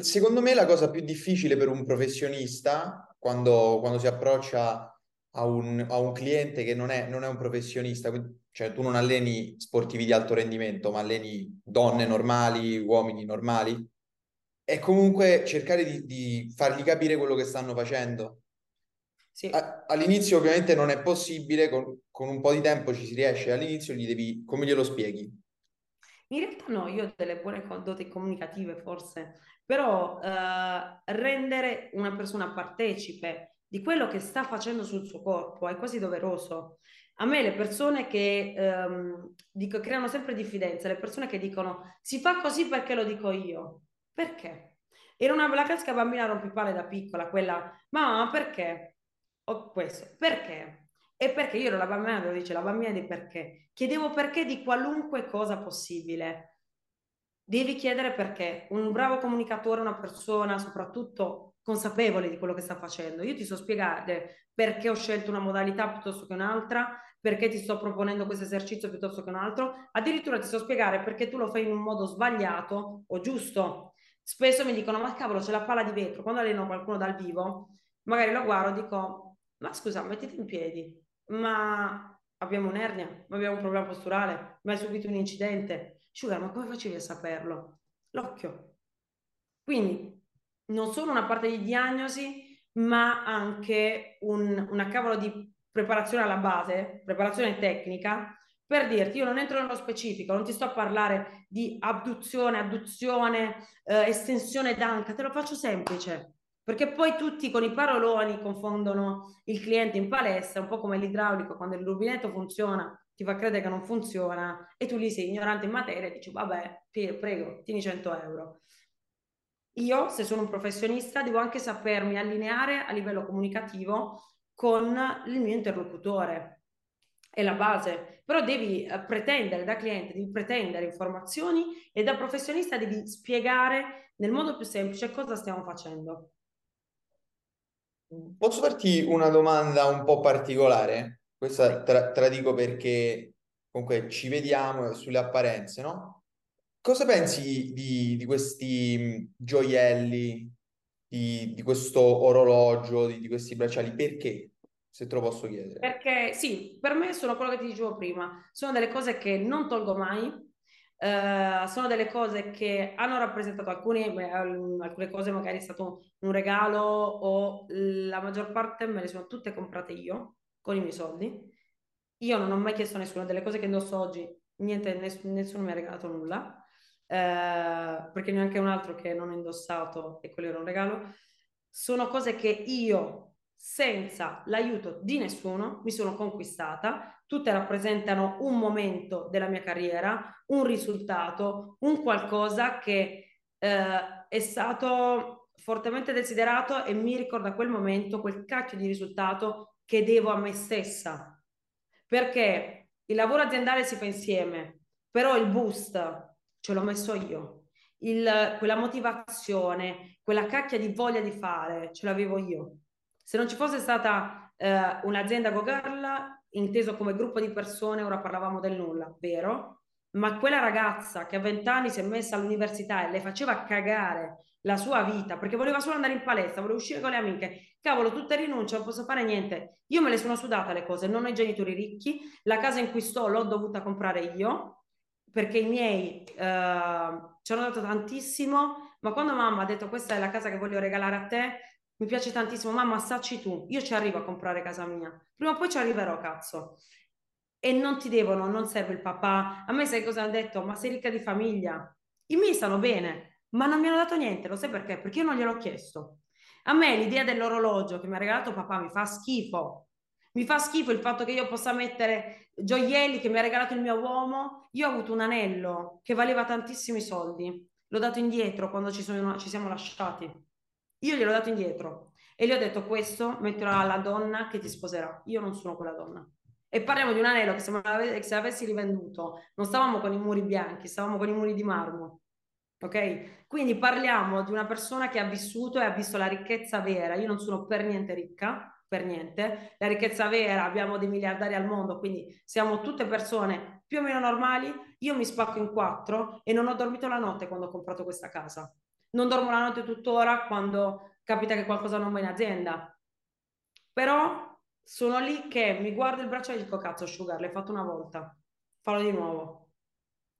Secondo me la cosa più difficile per un professionista quando, quando si approccia a un, a un cliente che non è, non è un professionista, cioè tu non alleni sportivi di alto rendimento, ma alleni donne normali, uomini normali, è comunque cercare di, di fargli capire quello che stanno facendo. Sì. A, all'inizio ovviamente non è possibile, con, con, un po' di tempo ci si riesce, all'inizio gli devi, come glielo spieghi? In realtà no, io ho delle buone doti comunicative forse, però eh, rendere una persona partecipe di quello che sta facendo sul suo corpo è quasi doveroso. A me le persone che ehm, dico, creano sempre diffidenza, le persone che dicono si fa così perché lo dico io. Perché? Era una la classica bambina rompipale da piccola, quella, mamma perché? Ho questo, perché? E perché io ero la bambina, lo dice la bambina di perché. Chiedevo perché di qualunque cosa possibile devi chiedere perché. Un bravo comunicatore, una persona soprattutto consapevole di quello che sta facendo. Io ti so spiegare perché ho scelto una modalità piuttosto che un'altra, perché ti sto proponendo questo esercizio piuttosto che un altro. Addirittura ti so spiegare perché tu lo fai in un modo sbagliato o giusto. Spesso mi dicono, ma cavolo, c'è la palla di vetro. Quando alleno qualcuno dal vivo, magari lo guardo e dico, ma scusa, mettiti in piedi. Ma abbiamo un'ernia, ma abbiamo un problema posturale, ma hai subito un incidente Sugar, ma come facevi a saperlo? L'occhio. Quindi non solo una parte di diagnosi, ma anche un, una cavolo di preparazione alla base, preparazione tecnica, per dirti, io non entro nello specifico, non ti sto a parlare di abduzione, adduzione, eh, estensione d'anca, te lo faccio semplice, perché poi tutti con i paroloni confondono il cliente in palestra, un po' come l'idraulico, quando il rubinetto funziona, ti fa credere che non funziona e tu lì sei ignorante in materia e dici vabbè, prego, tieni 100 euro. Io, se sono un professionista, devo anche sapermi allineare a livello comunicativo con il mio interlocutore. è la base, però devi eh, pretendere da cliente, devi pretendere informazioni e da professionista devi spiegare nel modo più semplice cosa stiamo facendo. Posso farti una domanda un po' particolare? Questa te la, dico perché comunque ci vediamo sulle apparenze, no? Cosa pensi di, di questi gioielli, di, di questo orologio, di, di questi bracciali? Perché? Se te lo posso chiedere. Perché sì, per me sono quello che ti dicevo prima, sono delle cose che non tolgo mai, Uh, sono delle cose che hanno rappresentato alcune, alcune cose magari è stato un regalo o la maggior parte me le sono tutte comprate io con i miei soldi. Io non ho mai chiesto a nessuno delle cose che indosso oggi, niente, ness- nessuno mi ha regalato nulla, uh, perché neanche un altro che non ho indossato e quello era un regalo. Sono cose che io senza l'aiuto di nessuno mi sono conquistata, tutte rappresentano un momento della mia carriera, un risultato, un qualcosa che eh, è stato fortemente desiderato e mi ricorda quel momento, quel cacchio di risultato che devo a me stessa. Perché il lavoro aziendale si fa insieme, però il boost ce l'ho messo io. Il, quella motivazione, quella cacchia di voglia di fare, ce l'avevo io. Se non ci fosse stata eh, un'azienda Go-Girl, inteso come gruppo di persone, ora parlavamo del nulla, vero? Ma quella ragazza che a vent'anni si è messa all'università e le faceva cagare la sua vita perché voleva solo andare in palestra, voleva uscire con le amiche, cavolo, tutte rinunce, non posso fare niente. Io me le sono sudate le cose, non ho i genitori ricchi, la casa in cui sto l'ho dovuta comprare io perché i miei eh, ci hanno dato tantissimo, ma quando mamma ha detto questa è la casa che voglio regalare a te, mi piace tantissimo, mamma, sacci tu, io ci arrivo a comprare casa mia, prima o poi ci arriverò, cazzo. E non ti devono, non serve il papà. A me sai cosa hanno detto? Ma sei ricca di famiglia. I miei stanno bene, ma non mi hanno dato niente, lo sai perché? Perché io non gliel'ho chiesto. A me l'idea dell'orologio che mi ha regalato papà mi fa schifo. Mi fa schifo il fatto che io possa mettere gioielli che mi ha regalato il mio uomo. Io ho avuto un anello che valeva tantissimi soldi. L'ho dato indietro quando ci, sono, ci siamo lasciati. Io gliel'ho dato indietro e gli ho detto questo metterò alla donna che ti sposerà. Io non sono quella donna. E parliamo di un anello che se, che se l'avessi rivenduto non stavamo con i muri bianchi, stavamo con i muri di marmo. Ok? Quindi parliamo di una persona che ha vissuto e ha visto la ricchezza vera. Io non sono per niente ricca, per niente. La ricchezza vera, abbiamo dei miliardari al mondo, quindi siamo tutte persone più o meno normali. Io mi spacco in quattro e non ho dormito la notte quando ho comprato questa casa non dormo la notte tuttora quando capita che qualcosa non va in azienda. Però sono lì che mi guardo il braccio e dico cazzo asciugar, l'hai fatto una volta, fallo di nuovo.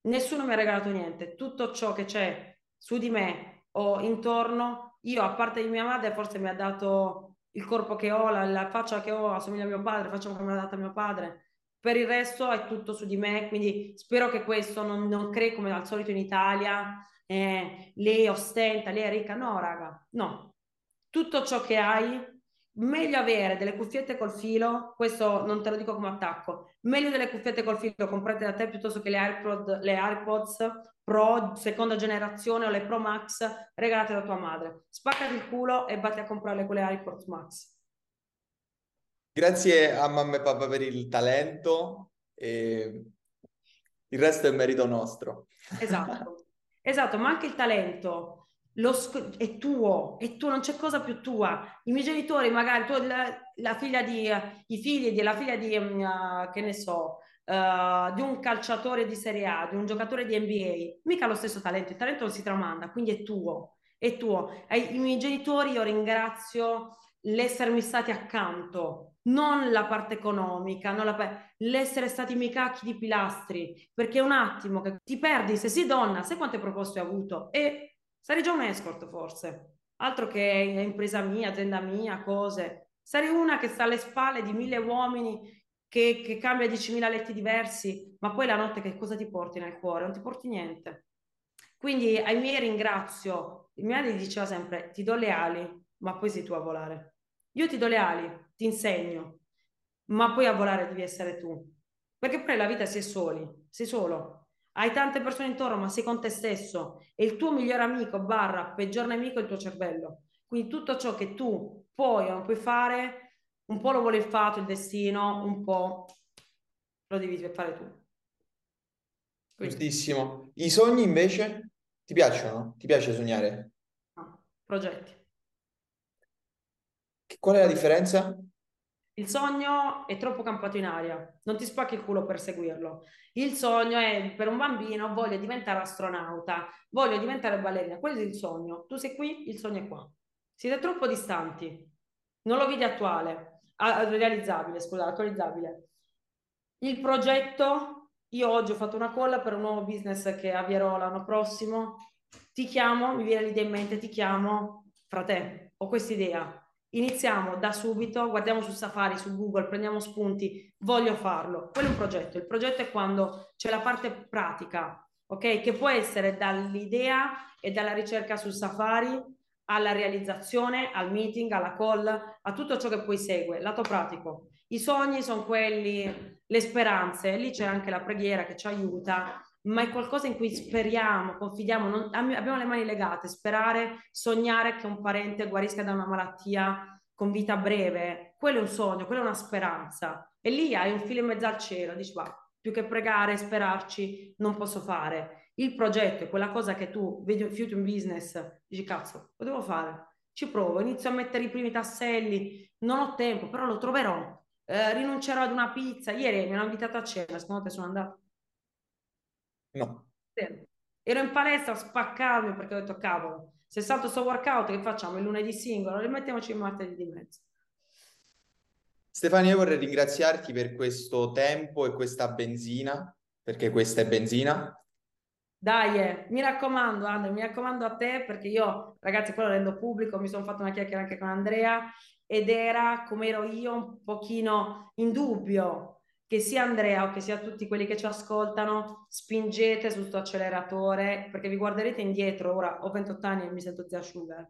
Nessuno mi ha regalato niente, tutto ciò che c'è su di me o intorno, io a parte di mia madre forse mi ha dato il corpo che ho, la, la faccia che ho, assomiglia a mio padre, faccia come me l'ha data mio padre. Per il resto è tutto su di me, quindi spero che questo non, non crei come al solito in Italia eh, lei ostenta, lei è ricca. No, raga, no. Tutto ciò che hai, meglio avere delle cuffiette col filo, questo non te lo dico come attacco, meglio delle cuffiette col filo comprate da te piuttosto che le AirPod, le AirPods Pro seconda generazione o le Pro Max regalate da tua madre. Spaccati il culo e vatti a comprare quelle AirPods Max. Grazie a mamma e papà per il talento e il resto è merito nostro. Esatto. Esatto, ma anche il talento lo sc- è tuo, è tuo, non c'è cosa più tua. I miei genitori, magari tu, la, la figlia di, i figli della figlia di, uh, che ne so, uh, di un calciatore di Serie A, di un giocatore di NBA, mica lo stesso talento, il talento non si tramanda, quindi è tuo, è tuo. Ai, I miei genitori io ringrazio l'essermi stati accanto, non la parte economica, non la l'essere stati miei cacchi di pilastri, perché un attimo che ti perdi, se sei donna, sai quante proposte ho avuto? E sarei già un escort forse, altro che impresa mia, azienda mia, cose. Sarei una che sta alle spalle di mille uomini che, che cambia 10.000 letti diversi, ma poi la notte che cosa ti porti nel cuore? Non ti porti niente. Quindi ai miei ringrazio, il mio madre diceva sempre, ti do le ali, ma poi sei tu a volare. Io ti do le ali, ti insegno, ma poi a volare devi essere tu. Perché poi la vita sei soli, sei solo. Hai tante persone intorno, ma sei con te stesso. E il tuo migliore amico, barra, peggior nemico è il tuo cervello. Quindi tutto ciò che tu puoi o non puoi fare, un po' lo vuole il fatto, il destino, un po' lo devi fare tu. Quindi, Giustissimo. I sogni invece ti piacciono? Ti piace sognare? no, progetti. Qual è la differenza? Il sogno è troppo campato in aria, non ti spacchi il culo per seguirlo. Il sogno è per un bambino, voglio diventare astronauta, voglio diventare ballerina, quello è il sogno. Tu sei qui, il sogno è qua. Siete troppo distanti, non lo vedi attuale, realizzabile, scusa, attualizzabile. Il progetto, io oggi ho fatto una call per un nuovo business che avvierò l'anno prossimo. Ti chiamo, mi viene l'idea in mente, ti chiamo, frate, ho quest'idea. Iniziamo da subito, guardiamo su Safari, su Google, prendiamo spunti, voglio farlo. Quello è un progetto. Il progetto è quando c'è la parte pratica, ok? Che può essere dall'idea e dalla ricerca su Safari alla realizzazione, al meeting, alla call, a tutto ciò che poi segue, lato pratico. I sogni sono quelli, le speranze, lì c'è anche la preghiera che ci aiuta, ma è qualcosa in cui speriamo, confidiamo, non- abbiamo le mani legate, sperare, sognare che un parente guarisca da una malattia con vita breve, quello è un sogno, quella è una speranza. E lì hai un filo in mezzo al cielo, dici, va, più che pregare, sperarci, non posso fare. Il progetto è quella cosa che tu vedi un future business, dici, cazzo, lo devo fare. Ci provo, inizio a mettere i primi tasselli, non ho tempo, però lo troverò. Eh, rinuncerò ad una pizza. Ieri mi hanno invitato a cena, secondo te sono andata? No. Ero in palestra a spaccarmi perché ho detto, cavolo, se salto sto workout che facciamo il lunedì singolo, rimettiamoci il martedì di mezzo. Stefania, io vorrei ringraziarti per questo tempo e questa benzina, perché questa è benzina. Dai, eh, mi raccomando, Andre, mi raccomando a te perché io, ragazzi, poi lo rendo pubblico, mi sono fatto una chiacchiera anche con Andrea ed era come ero io un pochino in dubbio che sia Andrea o che sia tutti quelli che ci ascoltano, spingete su sto acceleratore perché vi guarderete indietro, ora ho 28 anni e mi sento zia sugar,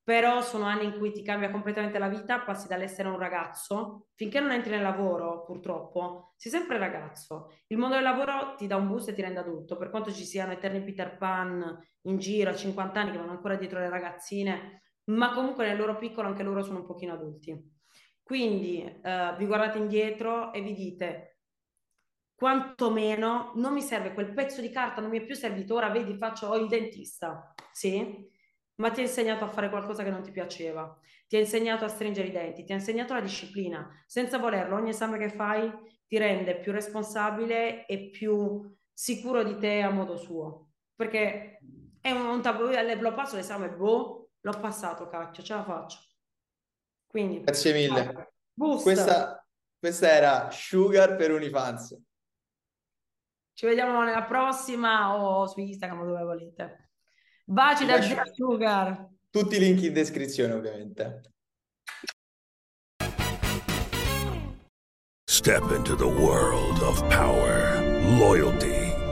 però sono anni in cui ti cambia completamente la vita, passi dall'essere un ragazzo, finché non entri nel lavoro, purtroppo, sei sempre ragazzo. Il mondo del lavoro ti dà un boost e ti rende adulto, per quanto ci siano eterni Peter Pan in giro a 50 anni che vanno ancora dietro le ragazzine, ma comunque nel loro piccolo anche loro sono un pochino adulti. Quindi eh, vi guardate indietro e vi dite, quantomeno non mi serve quel pezzo di carta, non mi è più servito, ora vedi, faccio, il dentista, sì? Ma ti ha insegnato a fare qualcosa che non ti piaceva, ti ha insegnato a stringere i denti, ti ha insegnato la disciplina. Senza volerlo, ogni esame che fai ti rende più responsabile e più sicuro di te a modo suo. Perché è un, un tabù, l'ho passato l'esame, boh, l'ho passato, cacchio, ce la faccio. Quindi, Grazie mille. Questa, questa era Sugar per Unifans. Ci vediamo nella prossima o su Instagram o dove volete. Baci da Sugar. Tutti i link in descrizione, ovviamente. Step into the world of power, loyalty,